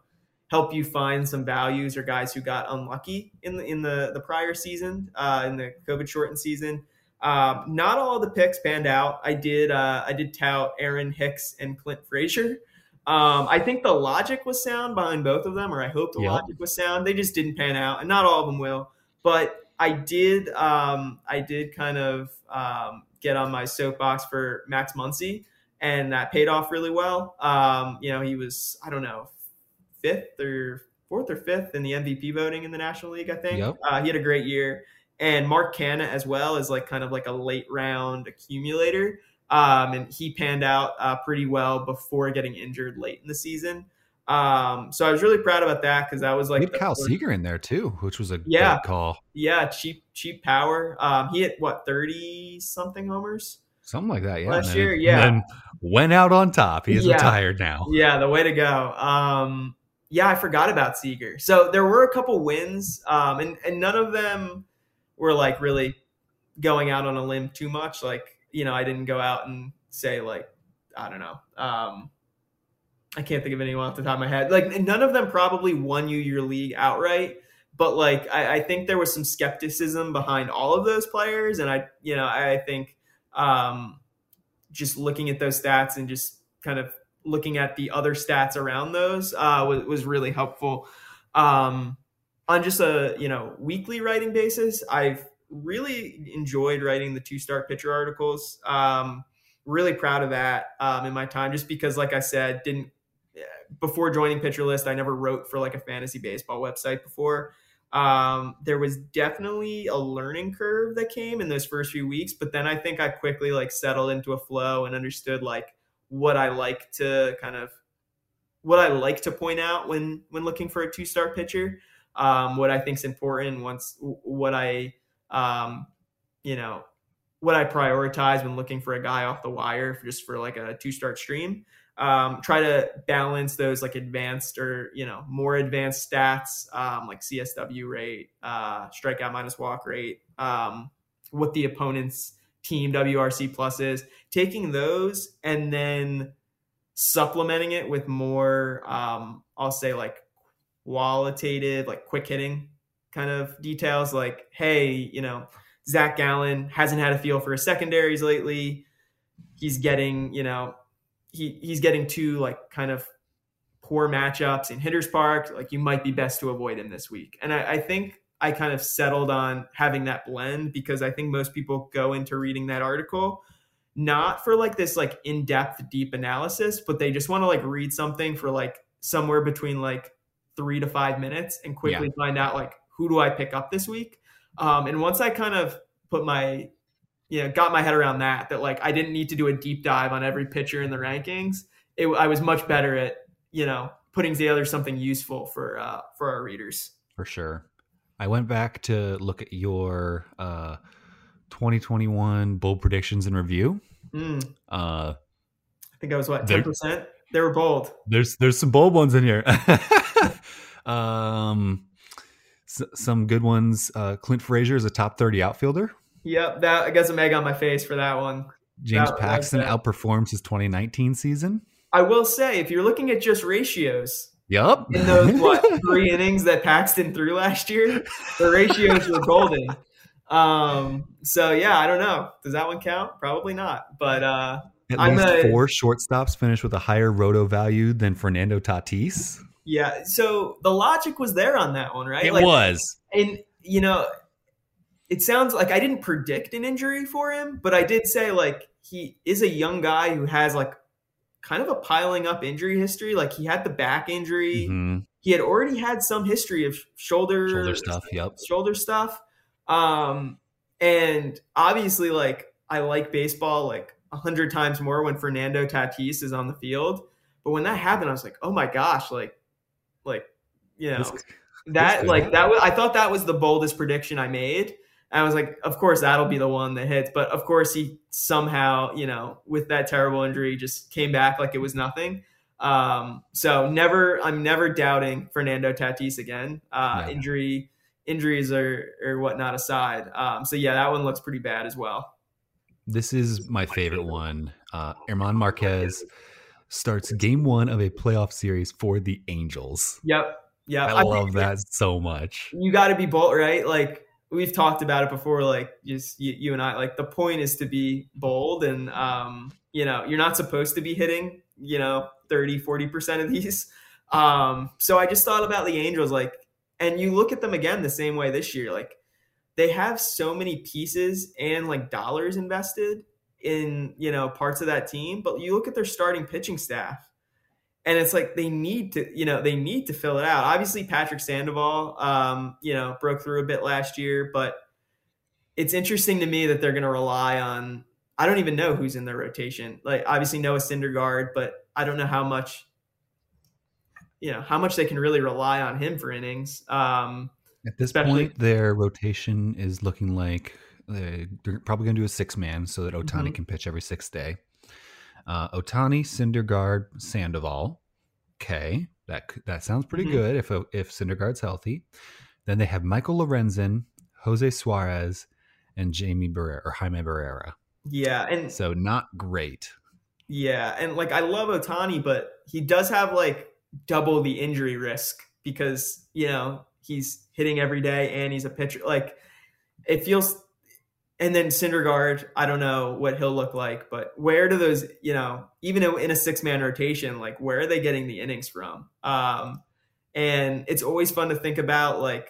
help you find some values or guys who got unlucky in the, in the, the prior season, uh, in the COVID shortened season. Um, not all the picks panned out. I did uh, I did tout Aaron Hicks and Clint Frazier. Um, I think the logic was sound behind both of them, or I hope the yep. logic was sound. They just didn't pan out, and not all of them will. But I did um, I did kind of um, get on my soapbox for Max Muncy, and that paid off really well. Um, you know, he was I don't know fifth or fourth or fifth in the MVP voting in the National League. I think yep. uh, he had a great year and Mark Canha as well is like kind of like a late round accumulator. Um, and he panned out uh, pretty well before getting injured late in the season. Um, so I was really proud about that because that was like
we Kyle Seager in there too, which was a yeah call.
Yeah, cheap cheap power. Um, he hit what thirty something homers,
something like that. Yeah,
last then, year. Yeah, and
went out on top. He is yeah. retired now.
Yeah, the way to go. Um, yeah, I forgot about Seager. So there were a couple wins, um, and and none of them were like really going out on a limb too much. Like, you know, I didn't go out and say like, I don't know. Um, I can't think of anyone off the top of my head. Like none of them probably won you your league outright, but like I, I think there was some skepticism behind all of those players, and I, you know, I think um, just looking at those stats and just kind of looking at the other stats around those uh, was, was really helpful. Um, on just a you know weekly writing basis, I've really enjoyed writing the two star pitcher articles. Um, really proud of that um, in my time, just because, like I said, didn't before joining Pitcher List, I never wrote for like a fantasy baseball website before. Um, there was definitely a learning curve that came in those first few weeks, but then I think I quickly like settled into a flow and understood like what I like to kind of what I like to point out when when looking for a two star pitcher um, what I think is important, once what I, um, you know, what I prioritize when looking for a guy off the wire, for just for like a two start stream. Um, try to balance those like advanced or you know more advanced stats um, like CSW rate, uh, strikeout minus walk rate, um, what the opponent's team WRC plus is, taking those and then supplementing it with more, um, I'll say like qualitative, like quick hitting kind of details, like, hey, you know, Zac Gallen hasn't had a feel for his secondaries lately. He's getting, you know, he he's getting two like kind of poor matchups in hitters park. Like you might be best to avoid him this week. And I, I think I kind of settled on having that blend because I think most people go into reading that article not for like this like in-depth deep analysis, but they just want to like read something for like somewhere between like three to five minutes and quickly yeah. find out like who do I pick up this week. Um, and once I kind of put my, you know, got my head around that, that like I didn't need to do a deep dive on every pitcher in the rankings. It, I was much better at, you know, putting together something useful for uh, for our readers.
For sure. I went back to look at your uh, 2021 bold predictions and review.
Mm. Uh, I think I was what ten percent. They were bold.
There's there's some bold ones in here. <laughs> um, s- some good ones. Uh, Clint Frazier is a top 30 outfielder.
Yep, that I guess a meg on my face for that one.
James that, Paxton outperforms his 2019 season.
I will say, if you're looking at just ratios,
yep,
in those what <laughs> three innings that Paxton threw last year, the ratios were golden. Um, so yeah, I don't know. Does that one count? Probably not. But uh,
at I'm least a, four shortstops finished with a higher roto value than Fernando Tatis.
Yeah. So the logic was there on that one, right?
It like, was.
And, you know, it sounds like I didn't predict an injury for him, but I did say, like, he is a young guy who has, like, kind of a piling up injury history. Like, he had the back injury. Mm-hmm. He had already had some history of shoulder,
shoulder stuff. Yep.
Shoulder stuff. Um, and obviously, like, I like baseball, like, a hundred times more when Fernando Tatis is on the field. But when that happened, I was like, oh my gosh, like like you know this, that this like that was I thought that was the boldest prediction I made. And I was like, of course that'll be the one that hits. But of course he somehow, you know, with that terrible injury, just came back like it was nothing. Um, so never, I'm never doubting Fernando Tatis again. Uh,
Yeah.
Injury, injuries or or whatnot aside. Um, so yeah, that one looks pretty bad as well.
This is my favorite one. Uh, German Marquez starts game one of a playoff series for the Angels.
Yep. Yep.
I
think
love that so much.
you got to be bold, right? Like we've talked about it before. Like just you, you and I. Like the point is to be bold, and um, you know, you're not supposed to be hitting, you know, 30, 40 percent of these. <laughs> Um, so I just thought about the Angels, like, and you look at them again the same way this year. Like they have so many pieces and like dollars invested in you know parts of that team, but you look at their starting pitching staff and it's like they need to you know they need to fill it out obviously patrick sandoval um, you know broke through a bit last year but it's interesting to me that they're going to rely on i don't even know who's in their rotation like obviously noah syndergaard but i don't know how much you know how much they can really rely on him for innings um,
At this
Especially-
point, their rotation is looking like they- they're probably going to do a six man so that Ohtani
Mhm.
can pitch every sixth day. Uh, Ohtani, Syndergaard, Sandoval. Okay, that that sounds pretty
Mhm.
good if if Syndergaard's healthy. Then they have Michael Lorenzen, Jose Suarez, and Jamie Barrera or Jaime Barrera.
yeah and
So not great.
Yeah, and like I love Ohtani, but he does have like double the injury risk because you know he's hitting every day and he's a pitcher. Like it feels. And then Syndergaard, I don't know what he'll look like, but where do those, you know, even in a six man rotation, like where are they getting the innings from? Um, and it's always fun to think about, like,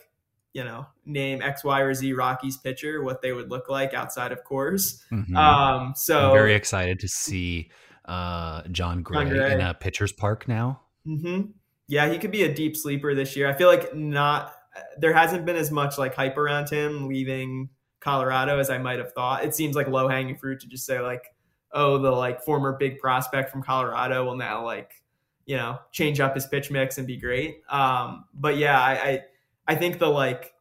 you know, name X, Y, or Z Rockies pitcher, what they would look like outside of course.
Mhm.
Um, so
I'm very excited to see uh, Jon Gray,
Gray.
in a pitcher's park now.
Mm-hmm. Yeah, he could be a deep sleeper this year. I feel like not there hasn't been as much like hype around him leaving Colorado as I might have thought. It seems like low hanging fruit to just say like, oh, the like former big prospect from Colorado will now like, you know, change up his pitch mix and be great. Um, but yeah, I, I I think the like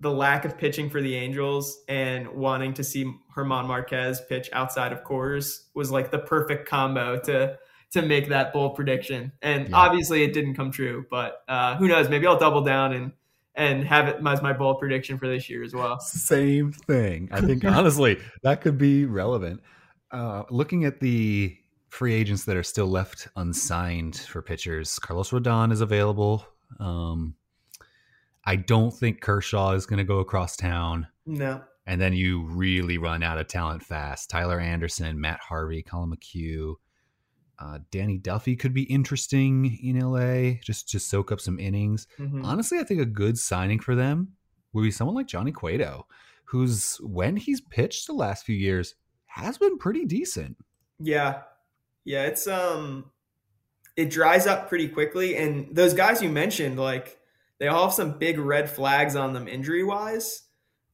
the lack of pitching for the Angels and wanting to see German Marquez pitch outside of Coors was like the perfect combo to to make that bold prediction. And
Yeah.
obviously it didn't come true, but uh, who knows? Maybe I'll double down and and have it as my bold prediction for this year as well.
Same thing. I think <laughs> honestly that could be relevant. Uh, looking at the free agents that are still left unsigned for pitchers, Carlos Rodon is available. Um, I don't think Kershaw is going to go across town.
No.
And then you really run out of talent fast. Tyler Anderson, Matt Harvey, Collin McHugh, uh, Danny Duffy could be interesting in LA just to soak up some innings.
Mhm.
Honestly, I think a good signing for them would be someone like Johnny Cueto, who's when he's pitched the last few years has been pretty decent.
Yeah. Yeah, it's um it dries up pretty quickly and those guys you mentioned like they all have some big red flags on them injury wise.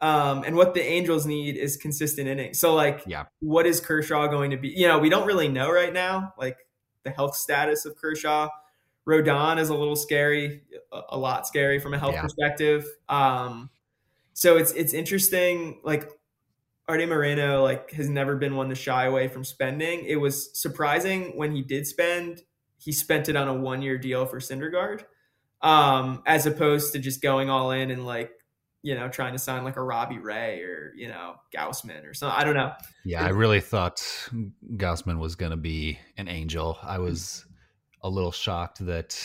Um and what the Angels need is consistent innings. So like
Yeah.
what is Kershaw going to be? You know, we don't really know right now like the health status of Kershaw. Rodon is a little scary, a, lot scary from a health
Yeah.
perspective. Um so it's it's interesting like Arte Moreno like has never been one to shy away from spending. It was surprising when he did spend, he spent it on a one year deal for Syndergaard, um, as opposed to just going all in and like, you know, trying to sign like a Robbie Ray or, you know, Gausman or something. I don't know.
Yeah, I really thought Gausman was going to be an angel. I was a little shocked that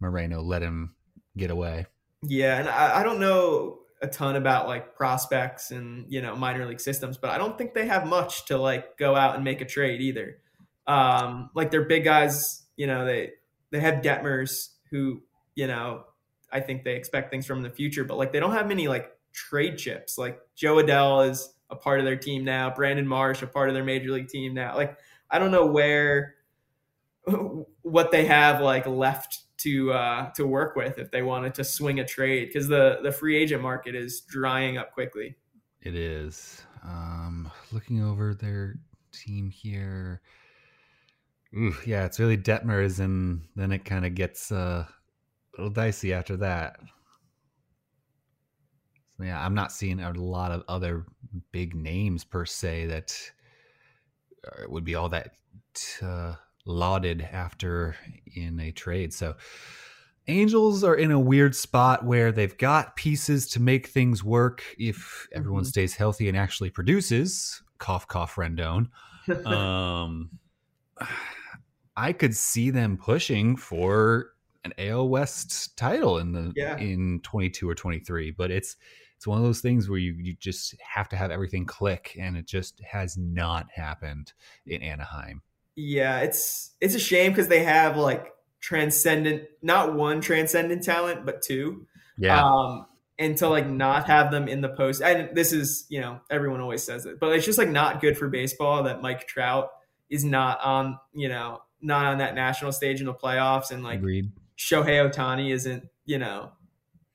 Moreno let him get away.
Yeah, and I, I don't know a ton about like prospects and you know minor league systems, but I don't think they have much to like go out and make a trade either. Um, like they're big guys, you know they they have Detmers who you know I think they expect things from in the future, but like they don't have many like trade chips. Like Jo Adell is a part of their team now, Brandon Marsh a part of their major league team now. Like I don't know where <laughs> what they have like left to uh, to work with if they wanted to swing a trade because the the free agent market is drying up quickly.
It is. Um, looking over their team here. Ooh, yeah, it's really Detmers, and then it kind of gets uh, little dicey after that. yeah, I'm not seeing a lot of other big names per se that uh, would be all that uh, lauded after in a trade. So Angels are in a weird spot where they've got pieces to make things work if everyone mm-hmm. stays healthy and actually produces. Cough, cough, Rendon. <laughs> um, <sighs> I could see them pushing for an AL West title in the yeah. in 22 or 23, but it's it's one of those things where you you just have to have everything click, and it just has not happened in Anaheim.
Yeah, it's it's a shame because they have like transcendent, not one transcendent talent, but two.
Yeah.
Um, and to like not have them in the post. And this is, you know, everyone always says it, but it's just like not good for baseball that Mike Trout is not on, you know, not on that national stage in the playoffs, and like
Agreed.
Shohei Ohtani isn't, you know,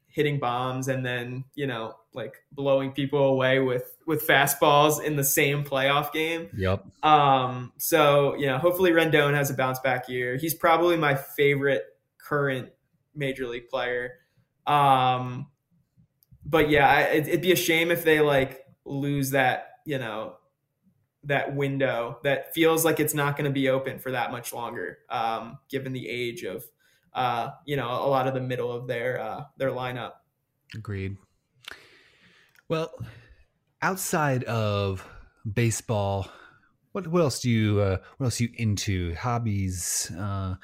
hitting bombs and then you know like blowing people away with with fastballs in the same playoff game.
Yep.
Um. So you know, hopefully Rendon has a bounce back year. He's probably my favorite current major league player. Um. But yeah, it, it'd be a shame if they like lose that you know that window that feels like it's not going to be open for that much longer um, given the age of uh, you know, a lot of the middle of their uh, their lineup.
Agreed. Well, outside of baseball, what what else do you uh, what else you into? Hobbies, uh,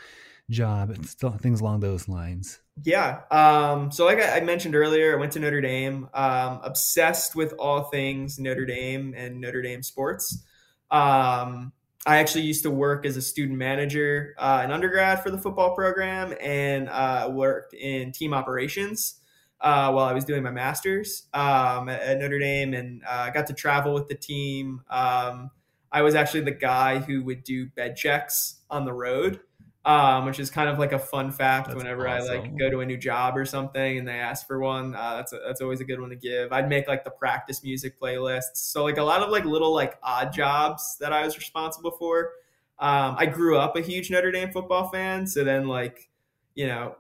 job, things along those lines.
Yeah. Um, so like I, mentioned earlier, I went to Notre Dame. Um, obsessed with all things Notre Dame and Notre Dame sports. Um, I actually used to work as a student manager uh, in undergrad for the football program and uh, worked in team operations uh, while I was doing my master's um, at, Notre Dame and uh, got to travel with the team. Um, I was actually the guy who would do bed checks on the road um, which is kind of like a fun fact that's whenever awesome. I like go to a new job or something and they ask for one. Uh, that's a, that's always a good one to give. I'd make like the practice music playlists. So like a lot of like little like odd jobs that I was responsible for. Um, I grew up a huge Notre Dame football fan, so then like you know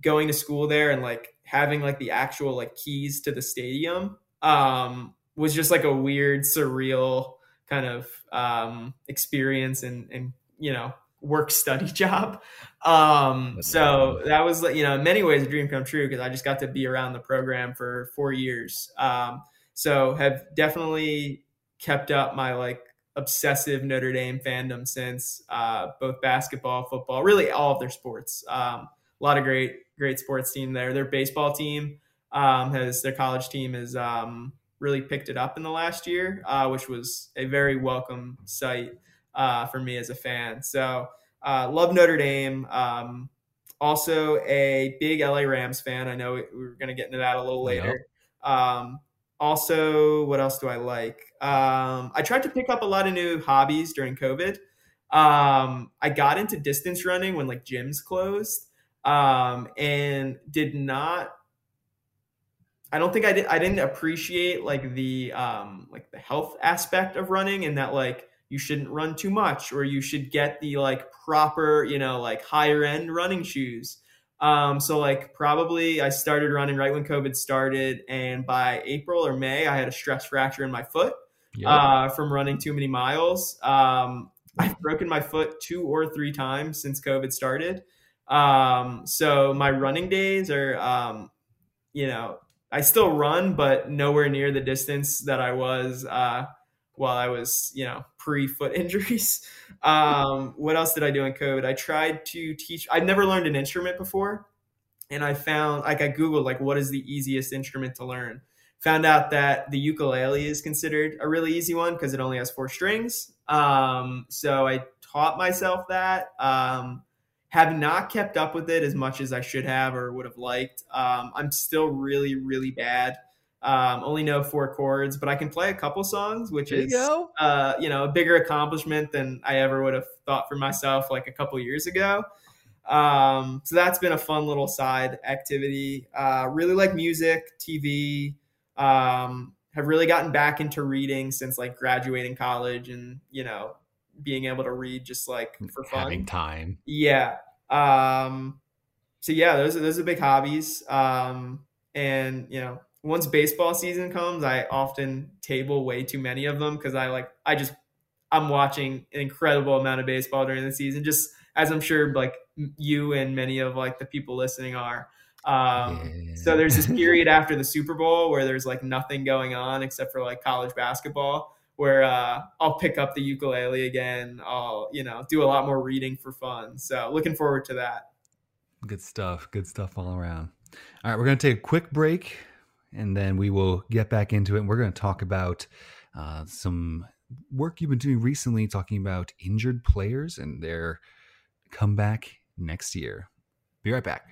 going to school there and like having like the actual like keys to the stadium um, was just like a weird, surreal kind of um, experience and and you know work study <laughs> job. Um, so that was, you know, in many ways a dream come true because I just got to be around the program for four years. Um, so have definitely kept up my like obsessive Notre Dame fandom since uh, both basketball, football, really all of their sports. Um, a lot of great, great sports team there. Their baseball team um, has their college team has um, really picked it up in the last year, uh, which was a very welcome sight uh, for me as a fan. So uh, love Notre Dame. Um, also a big LA Rams fan. I know we are going to get into that a little later. Yep. Um, also, what else do I like? Um, I tried to pick up a lot of new hobbies during COVID. Um, I got into distance running when like gyms closed, um, and did not. I don't think I did. I didn't appreciate like the um, like the health aspect of running, and that like you shouldn't run too much or you should get the like proper you know like higher end running shoes. Um, so like probably i started running right when covid started and by april or may i had a stress fracture in my foot uh, from running too many miles. Um, i've broken my foot two or three times since covid started. Um, so my running days are um, you know i still run but nowhere near the distance that i was uh, while I was, you know, pre foot <laughs> injuries. Um, what else did I do in COVID? I tried to teach. I'd never learned an instrument before, and I found like I googled like what is the easiest instrument to learn. Found out that the ukulele is considered a really easy one because it only has four strings. Um, so I taught myself that. Um, have not kept up with it as much as I should have or would have liked. Um, I'm still really, really bad um, only know four chords, but I can play a couple songs, which there is you, uh, you know a bigger accomplishment than I ever would have thought for myself like a couple years ago. Um, so that's been a fun little side activity. Uh, really like music, TV. Um, have really gotten back into reading since like graduating college and you know being able to read just like for fun.
Having time.
Yeah. Um, so yeah, those are those are big hobbies. Um, and you know once baseball season comes, I often table way too many of them because I like I just I'm watching an incredible amount of baseball during the season, just as I'm sure like you and many of like the people listening are. Um, yeah. So there's this <laughs> period after the Super Bowl where there's like nothing going on except for like college basketball, where uh, I'll pick up the ukulele again. I'll you know do a lot more reading for fun. So looking forward to that.
Good stuff. Good stuff all around. All right, we're going to take a quick break and then we will get back into it. And we're going to talk about uh, some work you've been doing recently, talking about injured players and their comeback next year. Be right back.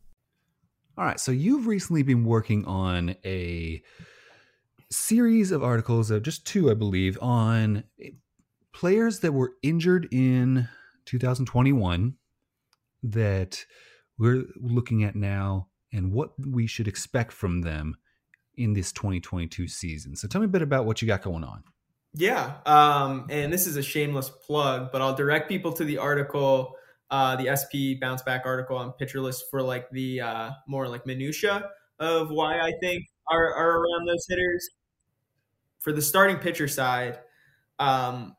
All right, so you've recently been working on a series of articles, of just two, I believe, on players that were injured in 2021 that we're looking at now and what we should expect from them in this 2022 season. So tell me a bit about what you got going on.
Yeah, um, and this is a shameless plug, but I'll direct people to the article uh, the SP bounce back article on pitcher list for like the uh, more like minutia of why I think are, are around those hitters. For the starting pitcher side, um,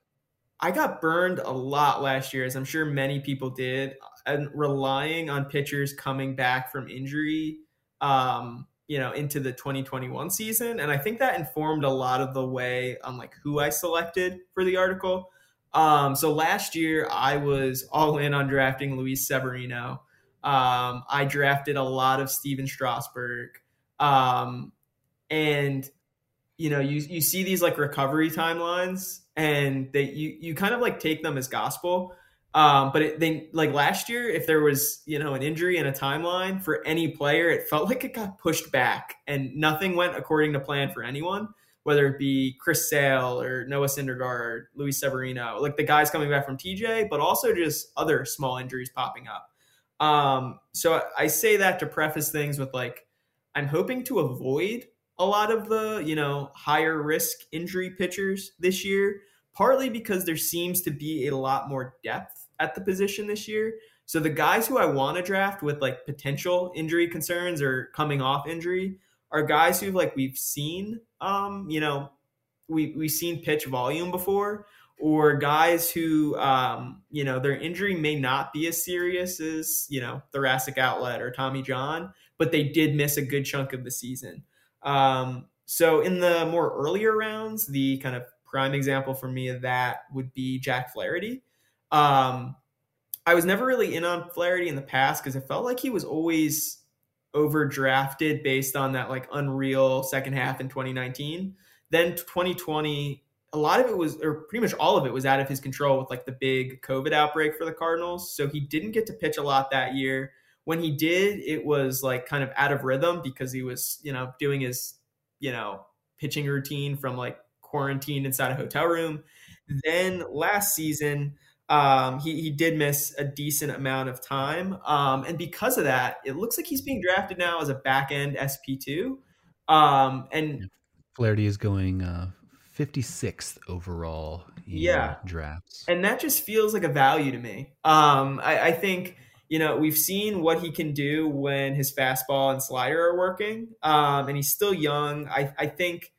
I got burned a lot last year, as I'm sure many people did, and relying on pitchers coming back from injury, um, you know, into the 2021 season, and I think that informed a lot of the way on like who I selected for the article. Um, so last year I was all in on drafting Luis Severino. Um, I drafted a lot of Stephen Strasburg. Um, and you know, you you see these like recovery timelines and they you you kind of like take them as gospel. Um, but it, they like last year, if there was you know an injury and a timeline for any player, it felt like it got pushed back and nothing went according to plan for anyone whether it be Chris Sale or Noah Syndergaard, Luis Severino, like the guys coming back from TJ, but also just other small injuries popping up. Um, so I say that to preface things with like, I'm hoping to avoid a lot of the, you know, higher risk injury pitchers this year, partly because there seems to be a lot more depth at the position this year. So the guys who I want to draft with like potential injury concerns or coming off injury are guys who like we've seen um, you know, we we've seen pitch volume before, or guys who um, you know, their injury may not be as serious as, you know, thoracic outlet or Tommy John, but they did miss a good chunk of the season. Um, so in the more earlier rounds, the kind of prime example for me of that would be Jack Flaherty. Um, I was never really in on Flaherty in the past because it felt like he was always overdrafted based on that like unreal second half in 2019. Then 2020, a lot of it was, or pretty much all of it was out of his control with like the big COVID outbreak for the Cardinals. So he didn't get to pitch a lot that year. When he did, it was like kind of out of rhythm because he was, you know, doing his, you know, pitching routine from like quarantined inside a hotel room. Then last season, um, he, he did miss a decent amount of time. Um, and because of that, it looks like he's being drafted now as a back end SP2. Um, and
Flaherty is going uh, 56th overall yeah. drafts.
And that just feels like a value to me. Um, I, I think, you know, we've seen what he can do when his fastball and slider are working. Um, and he's still young. I, I think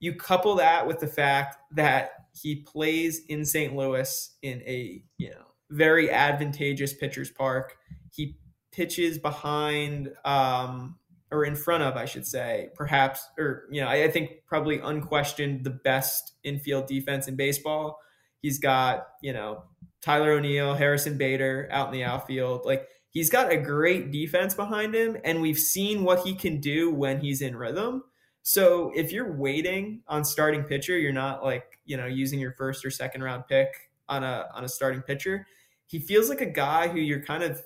you couple that with the fact that he plays in St. Louis in a you know very advantageous pitcher's park. He pitches behind um, or in front of, I should say, perhaps, or, you know, I, I think probably unquestioned the best infield defense in baseball. He's got, you know, Tyler O'Neill, Harrison Bader out in the outfield. Like, he's got a great defense behind him, and we've seen what he can do when he's in rhythm. So if you're waiting on starting pitcher, you're not like, you know, using your first or second round pick on a on a starting pitcher. He feels like a guy who you're kind of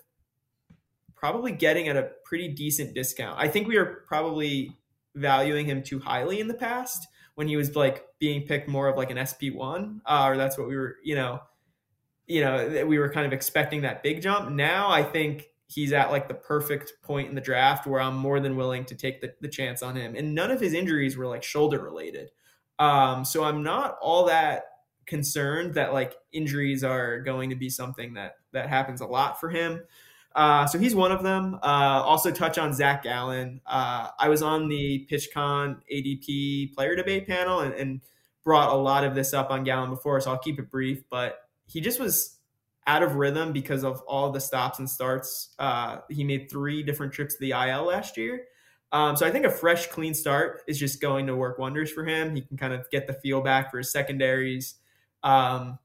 probably getting at a pretty decent discount. I think we are probably valuing him too highly in the past when he was like being picked more of like an SP1 uh, or that's what we were, you know, you know, we were kind of expecting that big jump. Now I think he's at like the perfect point in the draft where I'm more than willing to take the, the chance on him. And none of his injuries were like shoulder related. Um, so I'm not all that concerned that like injuries are going to be something that that happens a lot for him. Uh, so he's one of them. Uh, also touch on Zac Gallen. Uh, I was on the PitchCon ADP player debate panel and, and, brought a lot of this up on Gallen before, so I'll keep it brief. But he just was out of rhythm because of all the stops and starts. Uh, he made three different trips to the IL last year. Um, so I think a fresh, clean start is just going to work wonders for him. He can kind of get the feel back for his secondaries. Um,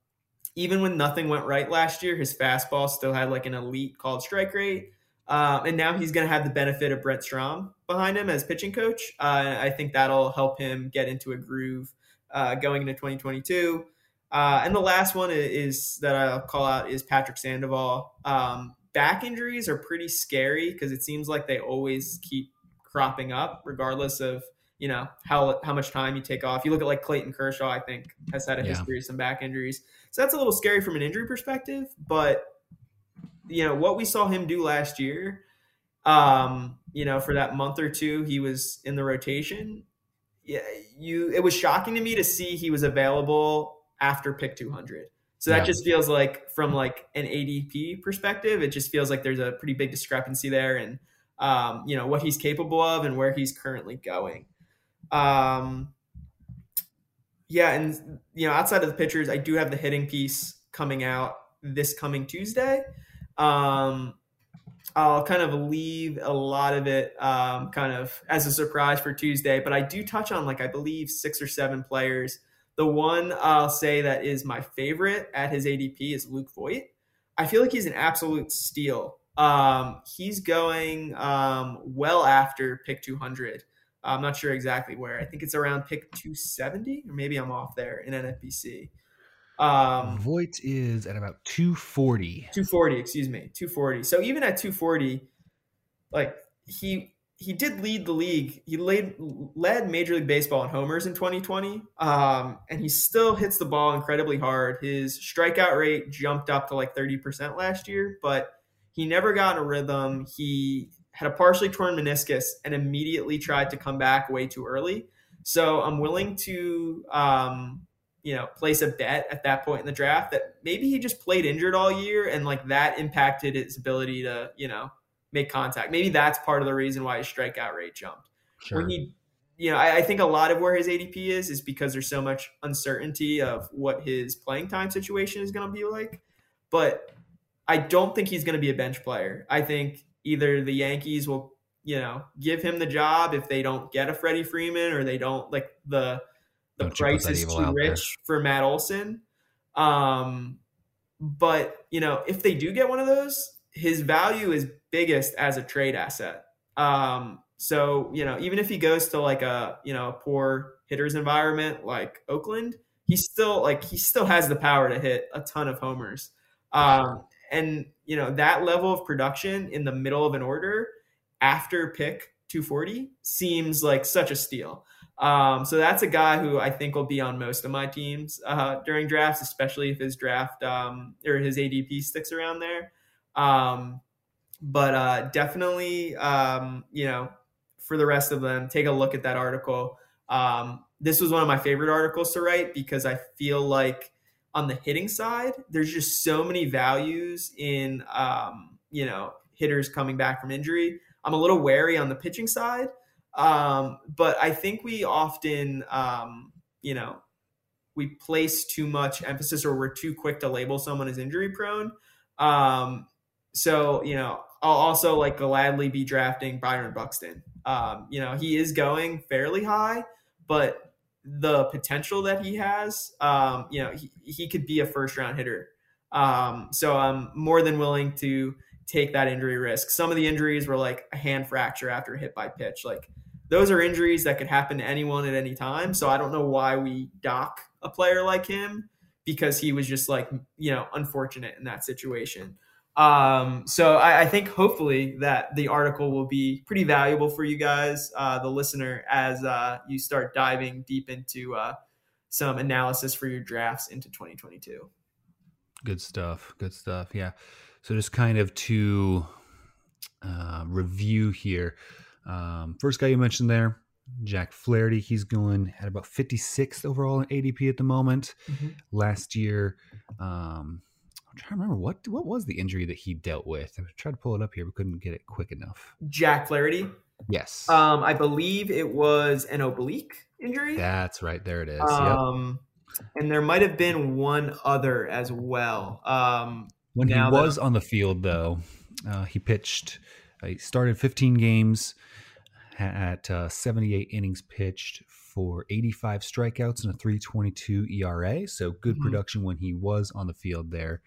even when nothing went right last year, his fastball still had like an elite called strike rate. Um, and now he's going to have the benefit of Brent Strom behind him as pitching coach. Uh, I think that'll help him get into a groove uh, going into 2022. Uh, and the last one is, that I'll call out is Patrick Sandoval. Um, back injuries are pretty scary because it seems like they always keep cropping up, regardless of you know how how much time you take off. You look at like Clayton Kershaw, I think has had a yeah. history of some back injuries, so that's a little scary from an injury perspective. But you know what we saw him do last year, um, you know, for that month or two he was in the rotation. Yeah, you. It was shocking to me to see he was available after pick 200. So that yeah. just feels like from like an ADP perspective, it just feels like there's a pretty big discrepancy there, and um, you know what he's capable of and where he's currently going. Um, yeah, and you know, outside of the pitchers, I do have the hitting piece coming out this coming Tuesday. Um, I'll kind of leave a lot of it um, kind of as a surprise for Tuesday, but I do touch on like I believe six or seven players. The one I'll say that is my favorite at his ADP is Luke Voit. I feel like he's an absolute steal. Um, he's going um, well after pick 200. I'm not sure exactly where. I think it's around pick 270, or maybe I'm off there in NFBC.
Um, Voit is at about 240.
240, excuse me, 240. So even at 240, like he he did lead the league. He led led Major League Baseball in homers in 2020, um, and he still hits the ball incredibly hard. His strikeout rate jumped up to like 30% last year, but he never got in a rhythm. He had a partially torn meniscus and immediately tried to come back way too early. So I'm willing to, um, you know, place a bet at that point in the draft that maybe he just played injured all year and like that impacted his ability to, you know, make contact. Maybe that's part of the reason why his strikeout rate jumped. Sure. When he, you know, I, I think a lot of where his ADP is is because there's so much uncertainty of what his playing time situation is going to be like. But I don't think he's going to be a bench player. I think either the Yankees will, you know, give him the job if they don't get a Freddie Freeman or they don't like the the don't price is too rich there. for Matt Olson. Um, but you know, if they do get one of those, his value is biggest as a trade asset. Um, so you know, even if he goes to like a you know a poor hitters environment like Oakland, he still like he still has the power to hit a ton of homers. Um, and you know that level of production in the middle of an order after pick 240 seems like such a steal. Um, so that's a guy who I think will be on most of my teams uh, during drafts, especially if his draft um, or his ADP sticks around there. Um, but uh, definitely, um, you know, for the rest of them, take a look at that article. Um, this was one of my favorite articles to write because I feel like on the hitting side, there's just so many values in um, you know hitters coming back from injury. I'm a little wary on the pitching side, um, but I think we often um, you know we place too much emphasis or we're too quick to label someone as injury prone. Um, so you know I'll also like gladly be drafting Byron Buxton. Um, you know, he is going fairly high, but the potential that he has, um, you know, he, he could be a first round hitter. Um, so I'm more than willing to take that injury risk. Some of the injuries were like a hand fracture after a hit by pitch. Like those are injuries that could happen to anyone at any time. So I don't know why we dock a player like him because he was just like, you know, unfortunate in that situation. Um, so I, I, think hopefully that the article will be pretty valuable for you guys, uh, the listener, as uh, you start diving deep into uh, some analysis for your drafts into 2022.
Good stuff. Good stuff. Yeah. So just kind of to uh, review here. Um, first guy you mentioned there, Jack Flaherty. He's going at about 56th overall in ADP at the moment. Mm-hmm. Last year, um, I'm trying to remember what what was the injury that he dealt with. I tried to pull it up here, but couldn't get it quick enough.
Jack Flaherty.
Yes.
Um, I believe it was an oblique injury.
That's right. There it is.
Um, yep. and there might have been one other as well. Um,
when he was that, on the field, though, uh, he pitched. Uh, he started 15 games at uh, 78 innings pitched for 85 strikeouts and a 322 ERA. So good mm-hmm. production when he was on the field there.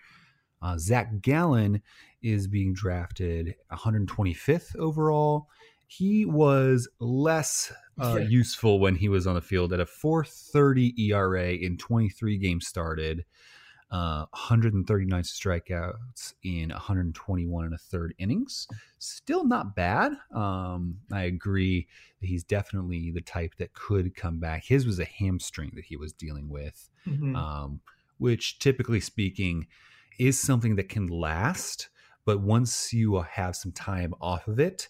Uh, Zac Gallen is being drafted 125th overall. He was less uh, yeah. useful when he was on the field at a 430 ERA in 23 games started uh, 139 strikeouts in 121 and a third innings. Still not bad. Um, I agree that he's definitely the type that could come back. His was a hamstring that he was dealing with, mm-hmm. um, which typically speaking is something that can last. But once you have some time off of it,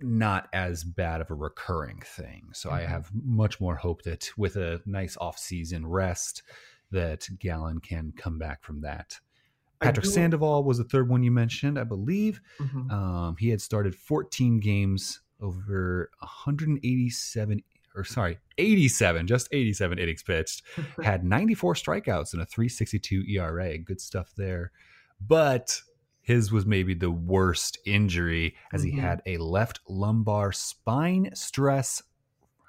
not as bad of a recurring thing. So mm-hmm. I have much more hope that with a nice off season rest, that Gallen can come back from that. Patrick Sandoval was the third one you mentioned, I believe. Mm-hmm. Um, he had started 14 games over 187 or sorry, 87, just 87 innings pitched, <laughs> had 94 strikeouts and a 362 ERA. Good stuff there. But his was maybe the worst injury as mm-hmm. he had a left lumbar spine stress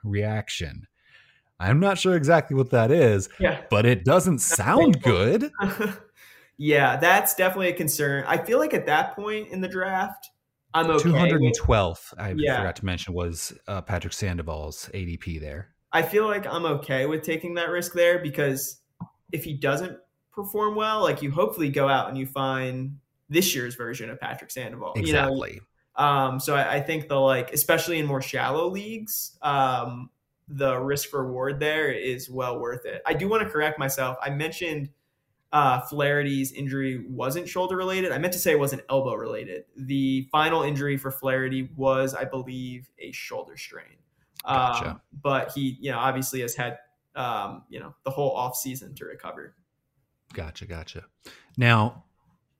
reaction. I'm not sure exactly what that is,
yeah.
but it doesn't sound good. <laughs>
yeah, that's definitely a concern. I feel like at that point in the draft, I'm okay.
212th, I yeah. forgot to mention, was uh, Patrick Sandoval's ADP there.
I feel like I'm okay with taking that risk there because if he doesn't perform well, like you hopefully go out and you find this year's version of Patrick Sandoval.
Exactly.
You know? Um, so I, I, think the like, especially in more shallow leagues, um, the risk reward there is well worth it. I do want to correct myself. I mentioned uh, Flaherty's injury wasn't shoulder related. I meant to say it wasn't elbow related. The final injury for Flaherty was, I believe, a shoulder strain. Gotcha. Um, but he, you know, obviously has had, um, you know, the whole off season to recover.
Gotcha, gotcha. Now,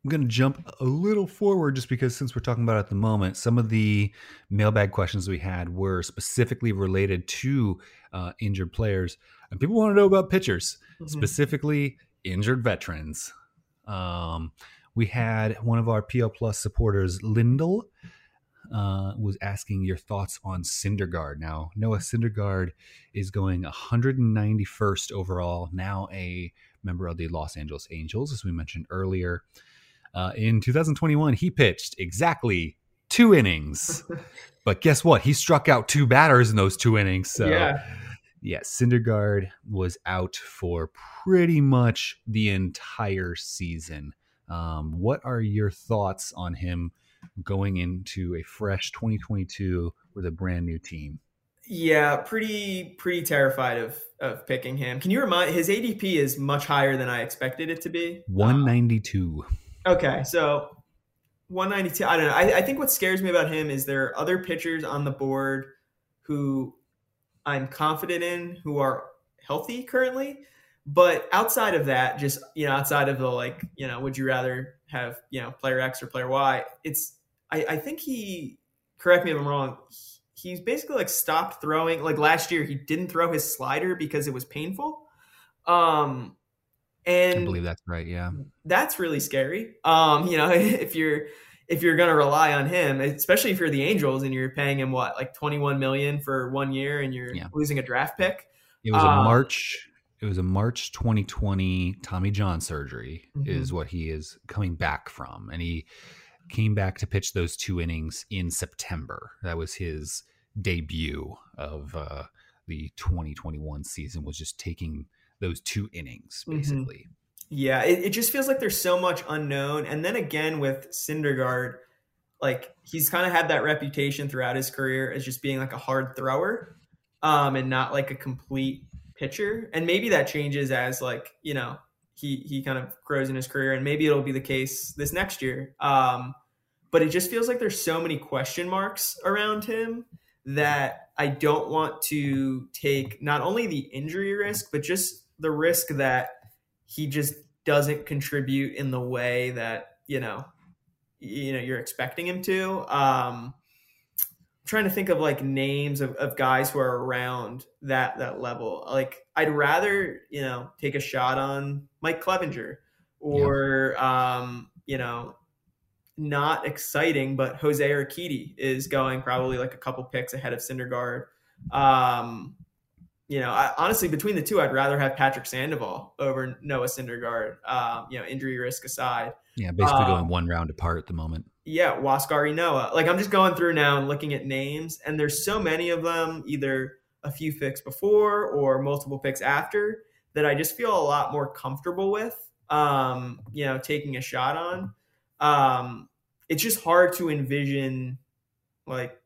I'm going to jump a little forward just because since we're talking about at the moment, some of the mailbag questions we had were specifically related to uh, injured players. And people want to know about pitchers, mm-hmm. specifically injured veterans. Um, we had one of our PL Plus supporters, Lindell, uh, was asking your thoughts on Syndergaard. Now, Noah Syndergaard is going 191st overall, now a member of the Los Angeles Angels, as we mentioned earlier. Uh, in 2021, he pitched exactly two innings. <laughs> but guess what? He struck out two batters in those two innings. So, yeah, yeah Syndergaard was out for pretty much the entire season. Um, what are your thoughts on him going into a fresh 2022 with a brand new team?
Yeah, pretty pretty terrified of of picking him. Can you remind his ADP is much higher than I expected it to be?
192. Um,
Okay, so 192. I don't know. I, I think what scares me about him is there are other pitchers on the board who I'm confident in who are healthy currently. But outside of that, just you know, outside of the like, you know, would you rather have you know player X or player Y? It's I, I think he. Correct me if I'm wrong. He's basically like stopped throwing. Like last year, he didn't throw his slider because it was painful. Um, and
I believe that's right. Yeah.
That's really scary. Um, you know, <laughs> if you're if you're going to rely on him, especially if you're the Angels and you're paying him what like 21 million for one year and you're yeah. losing a draft pick.
It was um, a March. It was a March 2020 Tommy John surgery mm-hmm. is what he is coming back from, and he came back to pitch those two innings in September. That was his debut of uh, the 2021 season. Was just taking those two innings mm-hmm. basically. Mm-hmm.
Yeah, it, it just feels like there's so much unknown. And then again with Syndergaard, like he's kind of had that reputation throughout his career as just being like a hard thrower um, and not like a complete pitcher. And maybe that changes as like, you know, he he kind of grows in his career and maybe it'll be the case this next year. Um, but it just feels like there's so many question marks around him that I don't want to take not only the injury risk, but just the risk that he just doesn't contribute in the way that you know you know you're expecting him to um trying to think of like names of, of guys who are around that that level like i'd rather you know take a shot on mike clevinger or yeah. um you know not exciting but jose urquidy is going probably like a couple picks ahead of Syndergaard. um you know, I, honestly, between the two, I'd rather have Patrick Sandoval over Noah Syndergaard. Um, you know, injury risk aside.
Yeah, basically um, going one round apart at the moment.
Yeah, Huascar Ynoa. Like I'm just going through now and looking at names, and there's so many of them, either a few picks before or multiple picks after, that I just feel a lot more comfortable with. Um, you know, taking a shot on. Um, it's just hard to envision like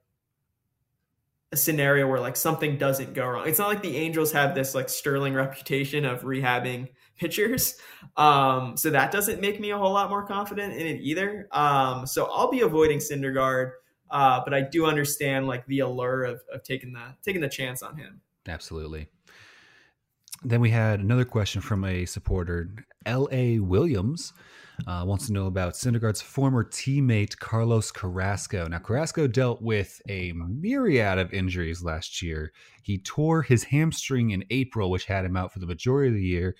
a scenario where like something doesn't go wrong. It's not like the Angels have this like sterling reputation of rehabbing pitchers. <laughs> Um, so that doesn't make me a whole lot more confident in it either. Um, so I'll be avoiding Syndergaard, uh, but I do understand like the allure of, of taking the taking the chance on him.
Absolutely. Then we had another question from a supporter, L.A. Williams uh, wants to know about Syndergaard's former teammate Carlos Carrasco. Now, Carrasco dealt with a myriad of injuries last year. He tore his hamstring in April, which had him out for the majority of the year,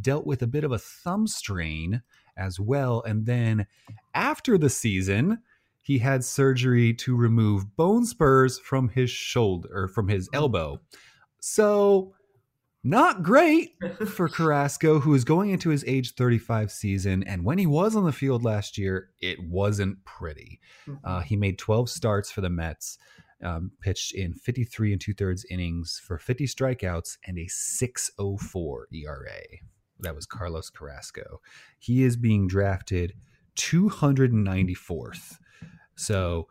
dealt with a bit of a thumb strain as well. And then after the season, he had surgery to remove bone spurs from his shoulder or from his elbow. So not great <laughs> for Carrasco, who is going into his age 35 season. And when he was on the field last year, it wasn't pretty. Mm-hmm. Uh, he made 12 starts for the Mets, um, pitched in 53 and two thirds innings for 50 strikeouts and a 604 ERA. That was Carlos Carrasco. He is being drafted 294th. So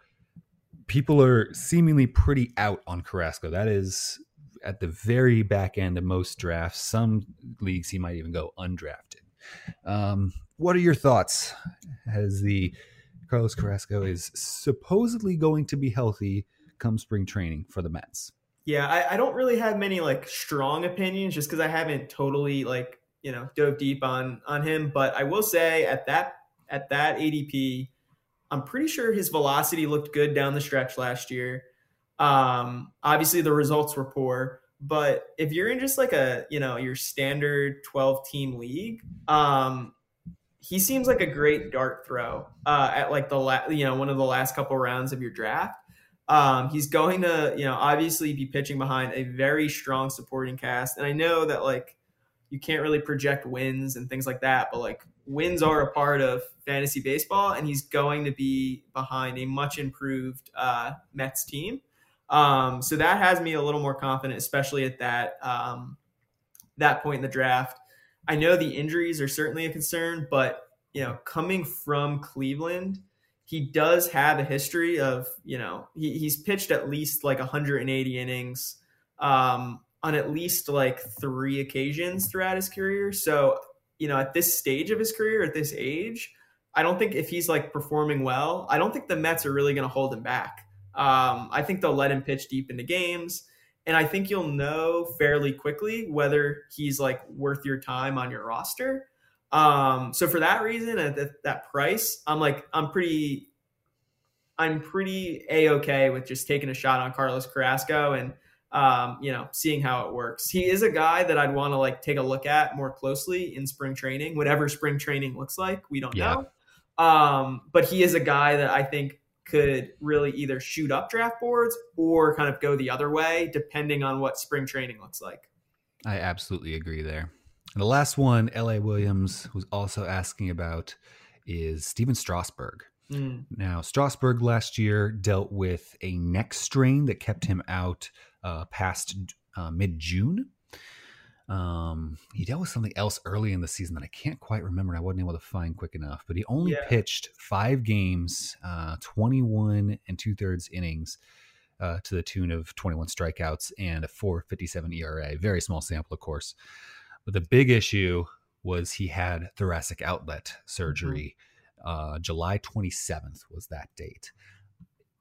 people are seemingly pretty out on Carrasco. That is at the very back end of most drafts. Some leagues he might even go undrafted. Um, what are your thoughts as the Carlos Carrasco is supposedly going to be healthy come spring training for the Mets?
Yeah, I, I don't really have many like strong opinions just because I haven't totally like you know dove deep on on him. But I will say at that at that ADP, I'm pretty sure his velocity looked good down the stretch last year. Um, obviously, the results were poor, but if you're in just like a you know your standard 12 team league, um, he seems like a great dart throw uh, at like the la- you know one of the last couple rounds of your draft. Um, he's going to you know obviously be pitching behind a very strong supporting cast, and I know that like you can't really project wins and things like that, but like wins are a part of fantasy baseball, and he's going to be behind a much improved uh, Mets team. Um, so that has me a little more confident, especially at that um, that point in the draft. I know the injuries are certainly a concern, but you know, coming from Cleveland, he does have a history of you know he, he's pitched at least like 180 innings um, on at least like three occasions throughout his career. So you know, at this stage of his career, at this age, I don't think if he's like performing well, I don't think the Mets are really going to hold him back. Um, I think they'll let him pitch deep into games. And I think you'll know fairly quickly whether he's like worth your time on your roster. Um, so for that reason, at that, that price, I'm like, I'm pretty, I'm pretty a okay with just taking a shot on Carlos Carrasco and, um, you know, seeing how it works. He is a guy that I'd want to like take a look at more closely in spring training, whatever spring training looks like. We don't yeah. know. Um, but he is a guy that I think could really either shoot up draft boards or kind of go the other way, depending on what spring training looks like.
I absolutely agree there. And the last one, L.A. Williams was also asking about is Stephen Strasburg.
Mm.
Now, Strasburg last year dealt with a neck strain that kept him out uh, past uh, mid June. Um, he dealt with something else early in the season that I can't quite remember. I wasn't able to find quick enough, but he only
Yeah.
pitched five games, uh, 21 and two thirds innings. Uh, to the tune of 21 strikeouts and a 457 ERA. Very small sample, of course. But the big issue was he had thoracic outlet surgery. Uh, July 27th was that date.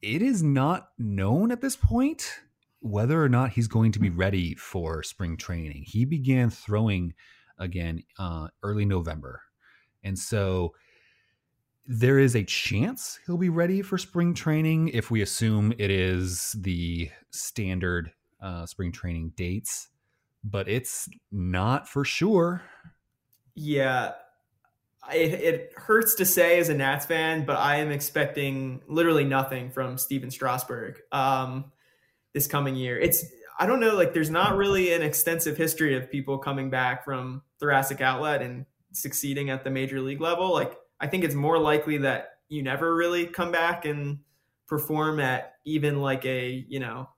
It is not known at this point whether or not he's going to be ready for spring training. He began throwing again uh, early November. And so there is a chance he'll be ready for spring training if we assume it is the standard uh, spring training dates, but it's not for sure.
Yeah, it, it hurts to say as a Nats fan, but I am expecting literally nothing from Stephen Strasburg um, this coming year. It's I don't know, like there's not really an extensive history of people coming back from thoracic outlet and succeeding at the major league level. Like I think it's more likely that you never really come back and perform at even like a you know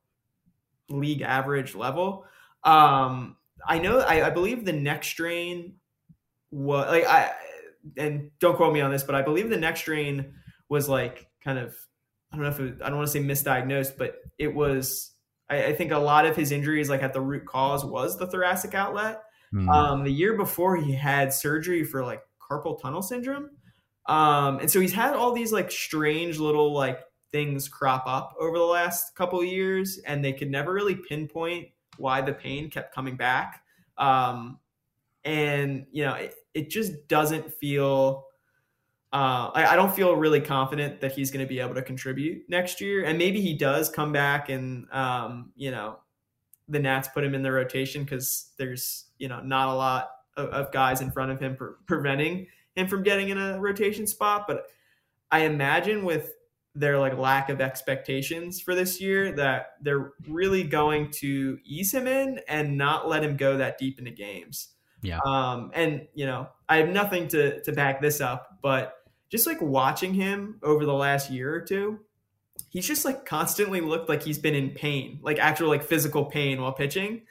league average level. Um, I know I, I believe the next strain was like I and don't quote me on this, but I believe the next strain was like kind of I don't know if it, I don't want to say misdiagnosed, but it was I, I think a lot of his injuries like at the root cause was the thoracic outlet.
Hmm.
Um, the year before he had surgery for like carpal tunnel syndrome. Um, and so he's had all these like strange little like things crop up over the last couple of years, and they could never really pinpoint why the pain kept coming back. Um, and you know, it, it just doesn't feel. Uh, I, I don't feel really confident that he's going to be able to contribute next year, and maybe he does come back, and um, you know, the Nats put him in the rotation because there's you know not a lot of, of guys in front of him pre- preventing him from getting in a rotation spot. But I imagine with their like lack of expectations for this year that they're really going to ease him in and not let him go that deep into games.
Yeah.
Um, and you know, I have nothing to to back this up, but just like watching him over the last year or two, he's just like constantly looked like he's been in pain, like actual like physical pain while pitching.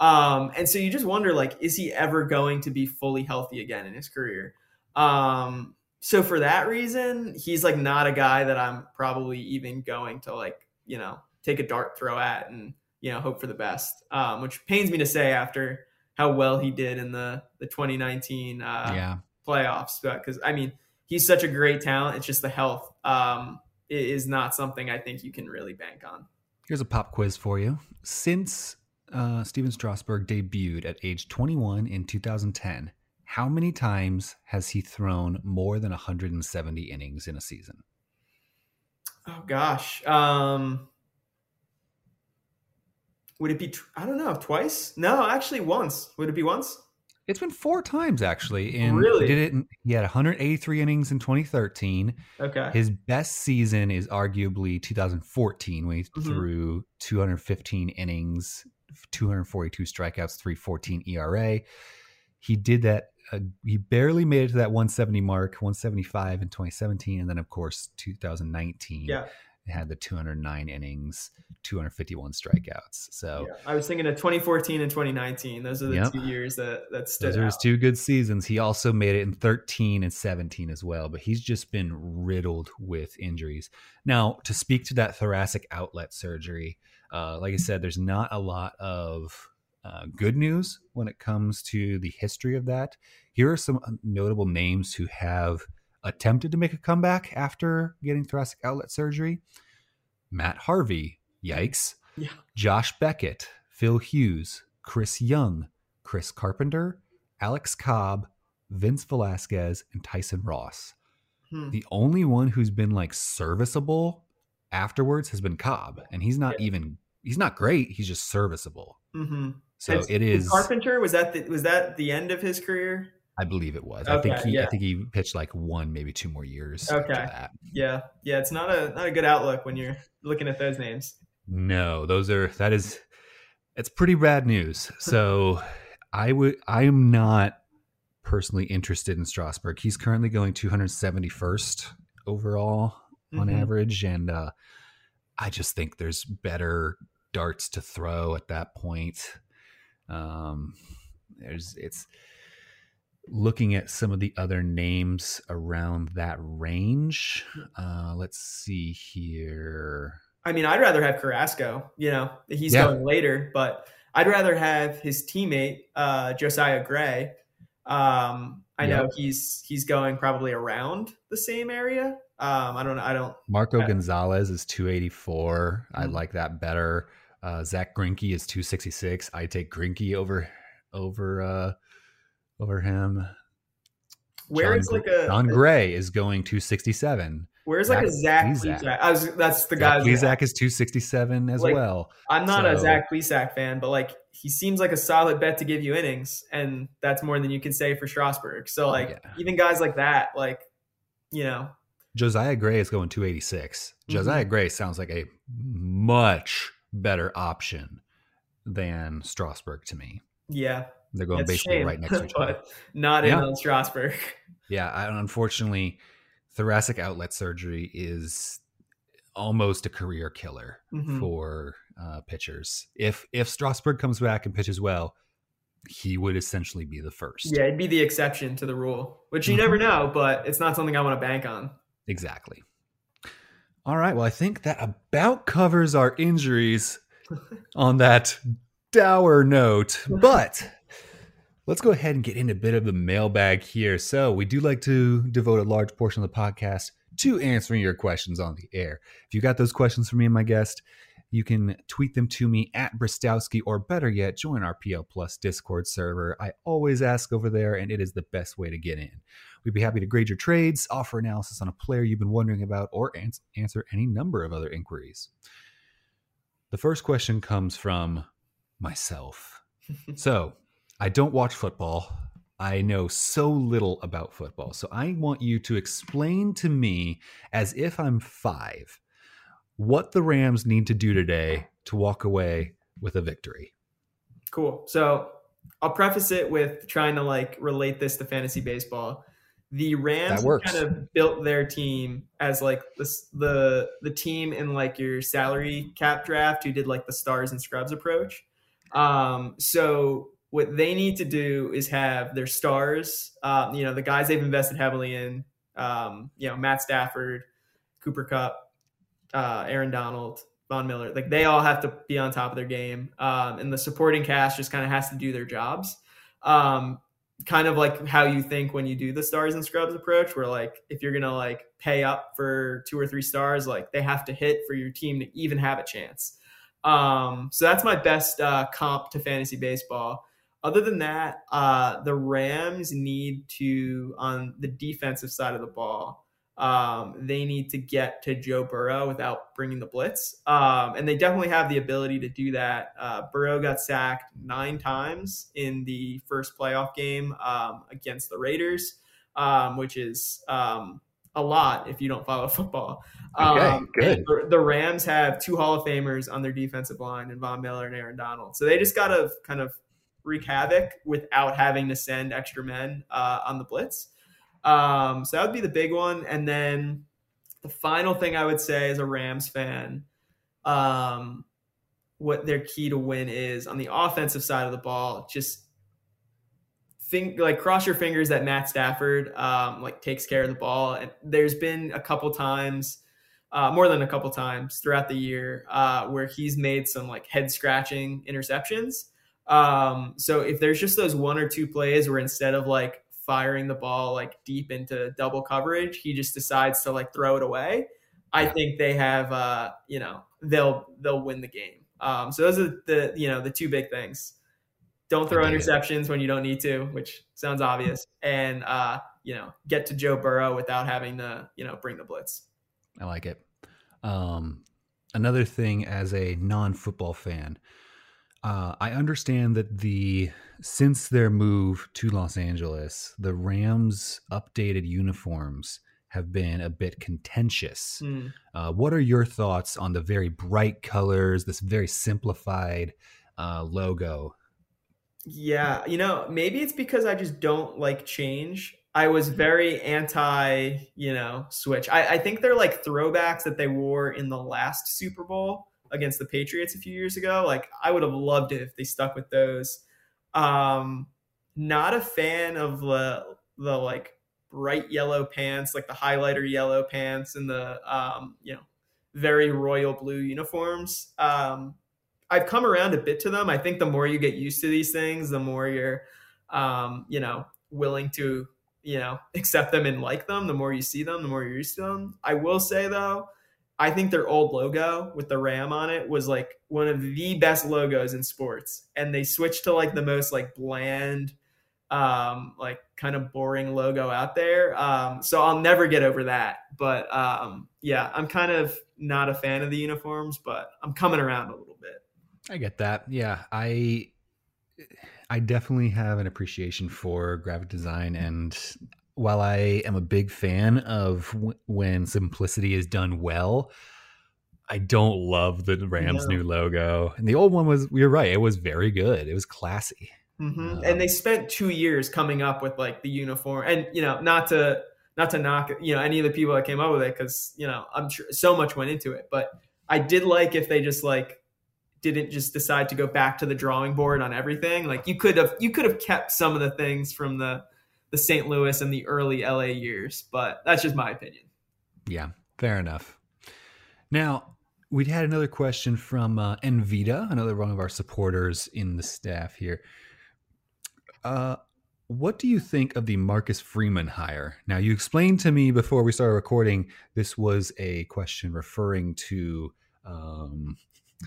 Um, and so you just wonder like, is he ever going to be fully healthy again in his career? Um, so for that reason, he's like not a guy that I'm probably even going to like, you know, take a dart throw at and, you know, hope for the best. Um, which pains me to say after how well he did in the, the 2019 uh,
yeah.
playoffs. Because I mean, he's such a great talent. It's just the health um, is not something I think you can really bank on.
Here's a pop quiz for you. Since uh, Stephen Strasburg debuted at age 21 in 2010, how many times has he thrown more than 170 innings in a season?
Oh gosh. Um, would it be? I don't know. Twice? No, actually once. Would it be once?
It's been four times actually. And
Really?
he did it. In, he had 183 innings in 2013.
Okay.
His best season is arguably 2014 when he
Mhm.
threw 215 innings, 242 strikeouts, 314 ERA. He did that. Uh, he barely made it to that 170 mark, 175 in 2017, and then of course 2019
yeah.
Had the 209 innings, 251 strikeouts. So
yeah. I was thinking of 2014 and 2019. Those are the
Yep.
two years that that stood
Those are his
out.
two good seasons. He also made it in 13 and 17 as well, but he's just been riddled with injuries. Now, to speak to that thoracic outlet surgery, uh, like I said, there's not a lot of uh, good news when it comes to the history of that. Here are some notable names who have attempted to make a comeback after getting thoracic outlet surgery Matt Harvey, yikes.
Yeah.
Josh Beckett, Phil Hughes, Chris Young, Chris Carpenter, Alex Cobb, Vince Velasquez, and Tyson Ross.
Hmm.
The only one who's been like serviceable afterwards has been Cobb, and he's not
Yeah.
even he's not great. He's just serviceable.
Mm-hmm.
So it is
Carpenter. Was that the, was that the end of his career?
I believe it was. I think he
yeah.
I think he pitched like one, maybe two more years.
Okay.
after that.
Yeah, yeah, it's not a not a good outlook when you're looking at those names.
No, those are that is it's pretty bad news. So I would I am not personally interested in Strasburg. He's currently going 271st overall on
Mhm.
average and uh I just think there's better darts to throw at that point. Um there's it's looking at some of the other names around that range. Uh let's see here.
I mean, I'd rather have Carrasco. You know, he's
Yeah.
going later, but I'd rather have his teammate uh, Josiah Gray. Um, I know he's he's going probably around the same area. Um, I don't know. I don't.
Marco
Yeah.
Gonzalez is 284. I
Mhm.
like that better. Uh, Zack Greinke is 266. I take Greinke over over uh, over him.
Where's
John,
like a
Jon Gray is going to 267.
where's like a
Zach
Zach
Plesac.
Was that's the guy.
Zach Plesac is 267 as
Like,
well.
I'm not a
So-
Zach Plesac fan, but like he seems like a solid bet to give you innings, and that's more than you can say for Strasburg. So like
Yeah.
even guys like that, like you know,
Josiah Gray is going 286.
Mhm.
Josiah Gray sounds like a much better option than Strasburg to me.
yeah,
They're going
a
basically
shame,
right next to <laughs> each other.
not in
Yeah.
on Strasburg.
Yeah, I, unfortunately, thoracic outlet surgery is almost a career killer
Mhm.
for uh, pitchers. If if Strasburg comes back and pitches well, he would essentially be the first.
Yeah, it'd be the exception to the rule, which you never know, but it's not something I want to bank on.
Exactly. All right. Well, I think that about covers our injuries <laughs> on that dour note. But let's go ahead and get into a bit of the mailbag here. So, we do like to devote a large portion of the podcast to answering your questions on the air. If you got those questions for me and my guest, you can tweet them to me at Bristowski, or better yet, join our PL Plus Discord server. I always ask over there, and it is the best way to get in. We'd be happy to grade your trades, offer analysis on a player you've been wondering about, or ans- answer any number of other inquiries. The first question comes from myself. <laughs> so, I don't watch football. I know so little about football. So, I want you to explain to me, as if I'm five, what the Rams need to do today to walk away with a victory.
Cool. So I'll preface it with trying to like relate this to fantasy baseball. The Rams kind of built their team as like this, the the team in like your salary cap draft who did like the stars and scrubs approach. Um, so what they need to do is have their stars, um, you know, the guys they've invested heavily in, um, you know, Matt Stafford, Cooper Kupp, uh, Aaron Donald, Von Miller, like they all have to be on top of their game. Um, and the supporting cast just kind of has to do their jobs. Um, kind of like how you think when you do the stars and scrubs approach, where like if you're gonna like pay up for two or three stars, like they have to hit for your team to even have a chance. Um, so that's my best uh, comp to fantasy baseball. Other than that, uh, the Rams need to on the defensive side of the ball um, they need to get to Joe Burrow without bringing the blitz. Um, and they definitely have the ability to do that. Uh, Burrow got sacked nine times in the first playoff game um, against the Raiders, um, which is um, a lot if you don't follow <laughs> football.
Okay,
Um,
good.
The, the Rams have two Hall of Famers on their defensive line, and Von Miller and Aaron Donald. So they just got to kind of wreak havoc without having to send extra men uh, on the blitz. Um, so that would be the big one. And then the final thing I would say as a Rams fan, um, what their key to win is on the offensive side of the ball, just think like cross your fingers that Matt Stafford um, like takes care of the ball. And there's been a couple times, uh, more than a couple times throughout the year, uh, where he's made some like head scratching interceptions. Um, so if there's just those one or two plays where instead of like firing the ball like deep into double coverage, he just decides to like throw it away. I think they have, uh, you know, they'll they'll win the game. Um, so those are the you know the two big things. Don't throw
I dig it.
interceptions when you don't need to, which sounds obvious, and uh, you know get to Joe Burrow without having to you know bring the blitz.
I like it. Um, another thing as a non football fan, Uh, I understand that the since their move to Los Angeles, the Rams' updated uniforms have been a bit contentious.
Mm.
Uh, what are your thoughts on the very bright colors, this very simplified uh, logo?
Yeah, you know, maybe it's because I just don't like change. I was very anti, you know, switch. I, I think they're like throwbacks that they wore in the last Super Bowl against the Patriots a few years ago. Like I would have loved it if they stuck with those. Um, not a fan of the the like bright yellow pants, like the highlighter yellow pants and the um, you know, very royal blue uniforms. Um, I've come around a bit to them. I think the more you get used to these things, the more you're um, you know, willing to, you know, <laughs> accept them and like them, the more you see them, the more you're used to them. I will say though, I think their old logo with the ram on it was like one of the best logos in sports. And they switched to like the most like bland, um, like kind of boring logo out there. Um, so I'll never get over that. But um, yeah, I'm kind of not a fan of the uniforms, but I'm coming around a little bit.
I get that. Yeah, I I definitely have an appreciation for graphic design and while I am a big fan of w- when simplicity is done well, I don't love the Rams'
No.
new logo. And the old one was, you're right, it was very good. It was classy.
hmm
Um,
and they spent two years coming up with like the uniform, and you know, not to not to knock you know any of the people that came up with it because you know I'm sure so much went into it, but I did like if they just like didn't just decide to go back to the drawing board on everything. Like you could have you could have kept some of the things from the the St. Louis and the early LA years, but that's just my opinion.
Yeah, fair enough. Now, we'd had another question from uh, Envita, another one of our supporters in the staff here. Uh, what do you think of the Marcus Freeman hire? Now, you explained to me before we started recording this was a question referring to um,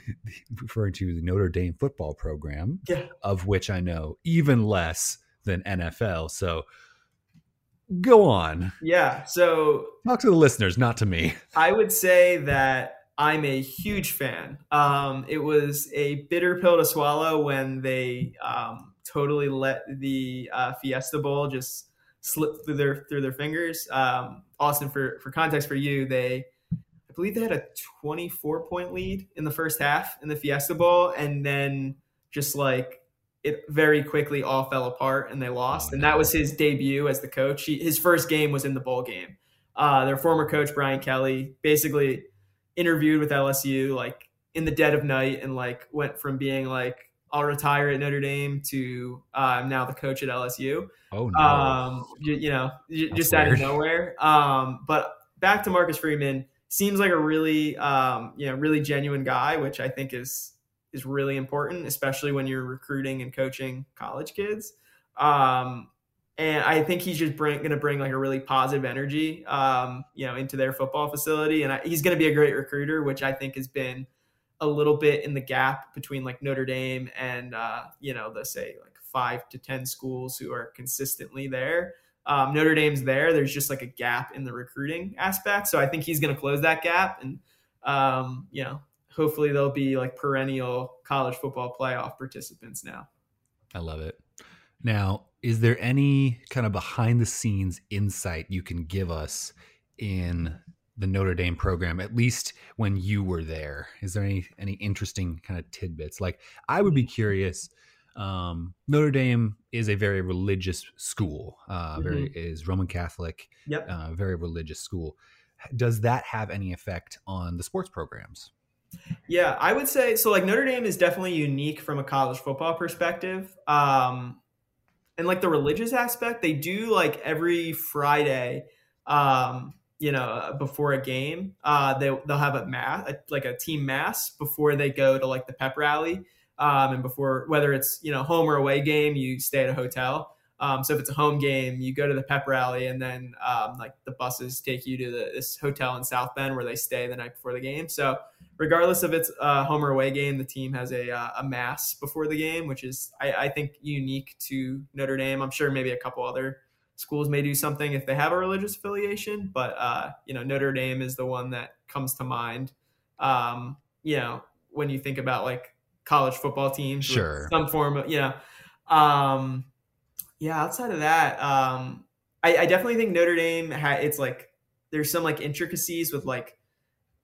<laughs> referring to the Notre Dame football program,
Yeah.
of which I know even less than NFL. So, go on.
Yeah. So
Talk to the listeners, not to me. <laughs>
I would say that I'm a huge fan. Um, it was a bitter pill to swallow when they um, totally let the uh, Fiesta Bowl just slip through their through their fingers. Um, Austin, for for context for you, they I believe they had a 24 point lead in the first half in the Fiesta Bowl, and then just like it very quickly all fell apart and they lost. And that was his debut as the coach. He, his first game was in the bowl game. Uh, their former coach Brian Kelly basically interviewed with LSU like in the dead of night and like went from being like I'll retire at Notre Dame to uh, I'm now the coach at LSU.
Oh no.
Um, you, you know, j- just out of nowhere. Um, but back to Marcus Freeman seems like a really um, you know really genuine guy, which I think is is really important, especially when you're recruiting and coaching college kids. Um, and I think he's just bring, to bring like a really positive energy, um, you know, into their football facility, and I, he's to be a great recruiter, which I think has been a little bit in the gap between like Notre Dame and uh, you know the say like five to ten schools who are consistently there. Um, Notre Dame's there. There's just like a gap in the recruiting aspect, so I think he's to close that gap, and um, you know, hopefully they'll be like perennial college football playoff participants now.
I love it. Now, is there any kind of behind the scenes insight you can give us in the Notre Dame program, at least when you were there? Is there any any interesting kind of tidbits? Like, I would be curious. Um, Notre Dame is a very religious school. Uh, Very is Roman Catholic.
Yep.
Uh, very religious school. Does that have any effect on the sports programs?
Yeah, I would say so. Like Notre Dame is definitely unique from a college football perspective. Um, and like the religious aspect, they do like every Friday, um, you know, before a game, uh, they they'll have a mass, like a team mass before they go to like the pep rally, um, and before whether it's you know home or away game, you stay at a hotel. Um, so if it's a home game, you go to the pep rally, and then um, like the buses take you to the, this hotel in South Bend where they stay the night before the game. So regardless of its uh, home or away game, the team has a, uh, a mass before the game, which is I, I think unique to Notre Dame. I'm sure maybe a couple other schools may do something if they have a religious affiliation, but uh, you know Notre Dame is the one that comes to mind. Um, you know when you think about like college football teams.
Sure.
Some form of, you know. Um, yeah, outside of that, um, I, I definitely think Notre Dame ha- it's like there's some like intricacies with like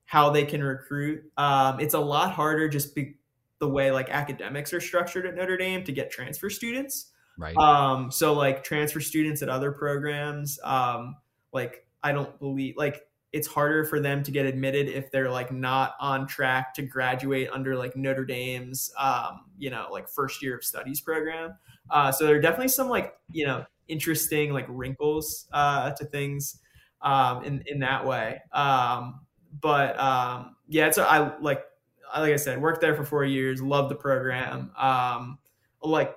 how they can recruit. Um, it's a lot harder just be, the way like academics are structured at Notre Dame to get transfer students.
Right.
Um, so like transfer students at other programs, um, like I don't believe like it's harder for them to get admitted if they're like not on track to graduate under like Notre Dame's um, you know like first year of studies program. Uh, so there are definitely some like you know interesting like wrinkles uh, to things um, in in that way. Um, but um, yeah, it's I like I like I said, worked there for four years, loved the program. Um, like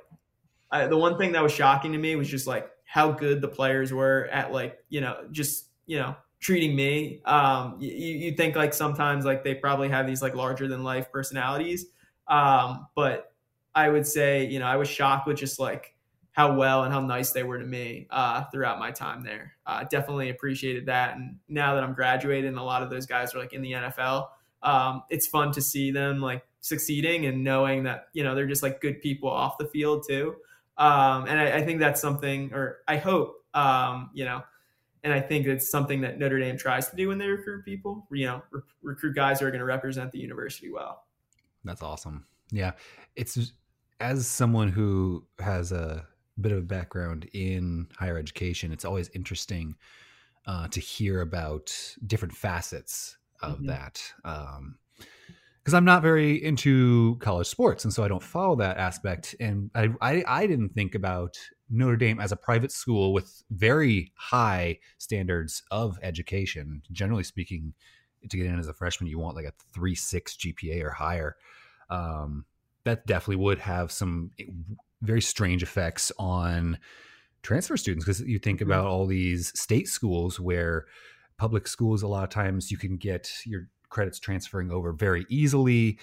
I, the one thing that was shocking to me was just like how good the players were at like you know just you know treating me. Um, you, you think like sometimes like they probably have these like larger than life personalities. Um, but I would say, you know, I was shocked with just like how well and how nice they were to me uh, throughout my time there. Uh, definitely appreciated that. And now that I'm graduating, a lot of those guys are like in the NFL, um, it's fun to see them like succeeding and knowing that, you know, they're just like good people off the field too. Um, and I, I, think that's something, or I hope, um, you know, and I think it's something that Notre Dame tries to do when they recruit people. You know, re- recruit guys who are going to represent the university well.
That's awesome. Yeah, it's as someone who has a bit of a background in higher education, it's always interesting uh, to hear about different facets of mm-hmm. that. Um, because I'm not very into college sports, and so I don't follow that aspect. And I, I, I didn't think about Notre Dame as a private school with very high standards of education. Generally speaking, to get in as a freshman, you want like a three six GPA or higher. Um, that definitely would have some very strange effects on transfer students because you think mm-hmm. about all these state schools where public schools a lot of times you can get your credits transferring over very easily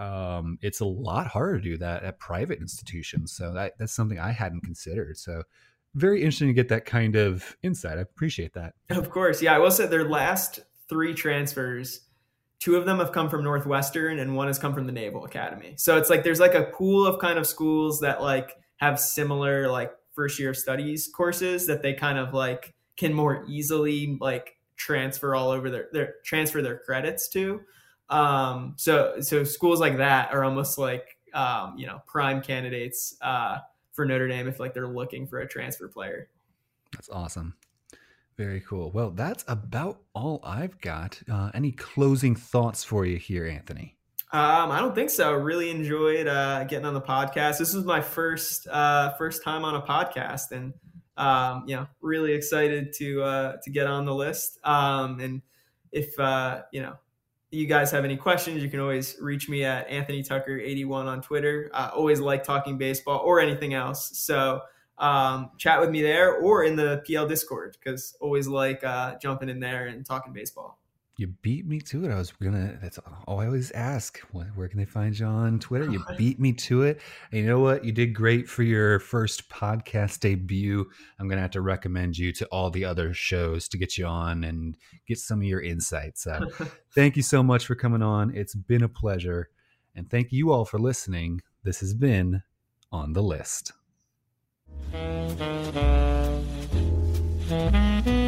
um, it's a lot harder to do that at private institutions. So that, that's something I hadn't considered. So very interesting to get that kind of insight. I appreciate that.
Of course. Yeah. I will say their last three transfers, two of them have come from Northwestern and one has come from the Naval Academy. So it's like there's like a pool of kind of schools that like have similar like first year studies courses that they kind of like can more easily like transfer all over their, their transfer their credits to. Um, so so schools like that are almost like um, you know prime candidates uh, for Notre Dame if like they're looking for a transfer player.
That's awesome. Very cool. Well, that's about all I've got. Uh, any closing thoughts for you here, Anthony?
Um, I don't think so. Really enjoyed uh, getting on the podcast. This is my first uh, first time on a podcast, and um, you know, really excited to uh, to get on the list. Um, and if uh, you know you guys have any questions, you can always reach me at Anthony Tucker81 on Twitter. I always like talking baseball or anything else. So um, chat with me there or in the PL Discord because always like uh, jumping in there and talking baseball
you beat me to it. I was gonna. That's all I always ask. Where can they find you on Twitter? You <laughs> beat me to it. And you know what? You did great for your first podcast debut. I'm gonna have to recommend you to all the other shows to get you on and get some of your insights. <laughs> Thank you so much for coming on. It's been a pleasure, and thank you all for listening. This has been on the list. Thank you.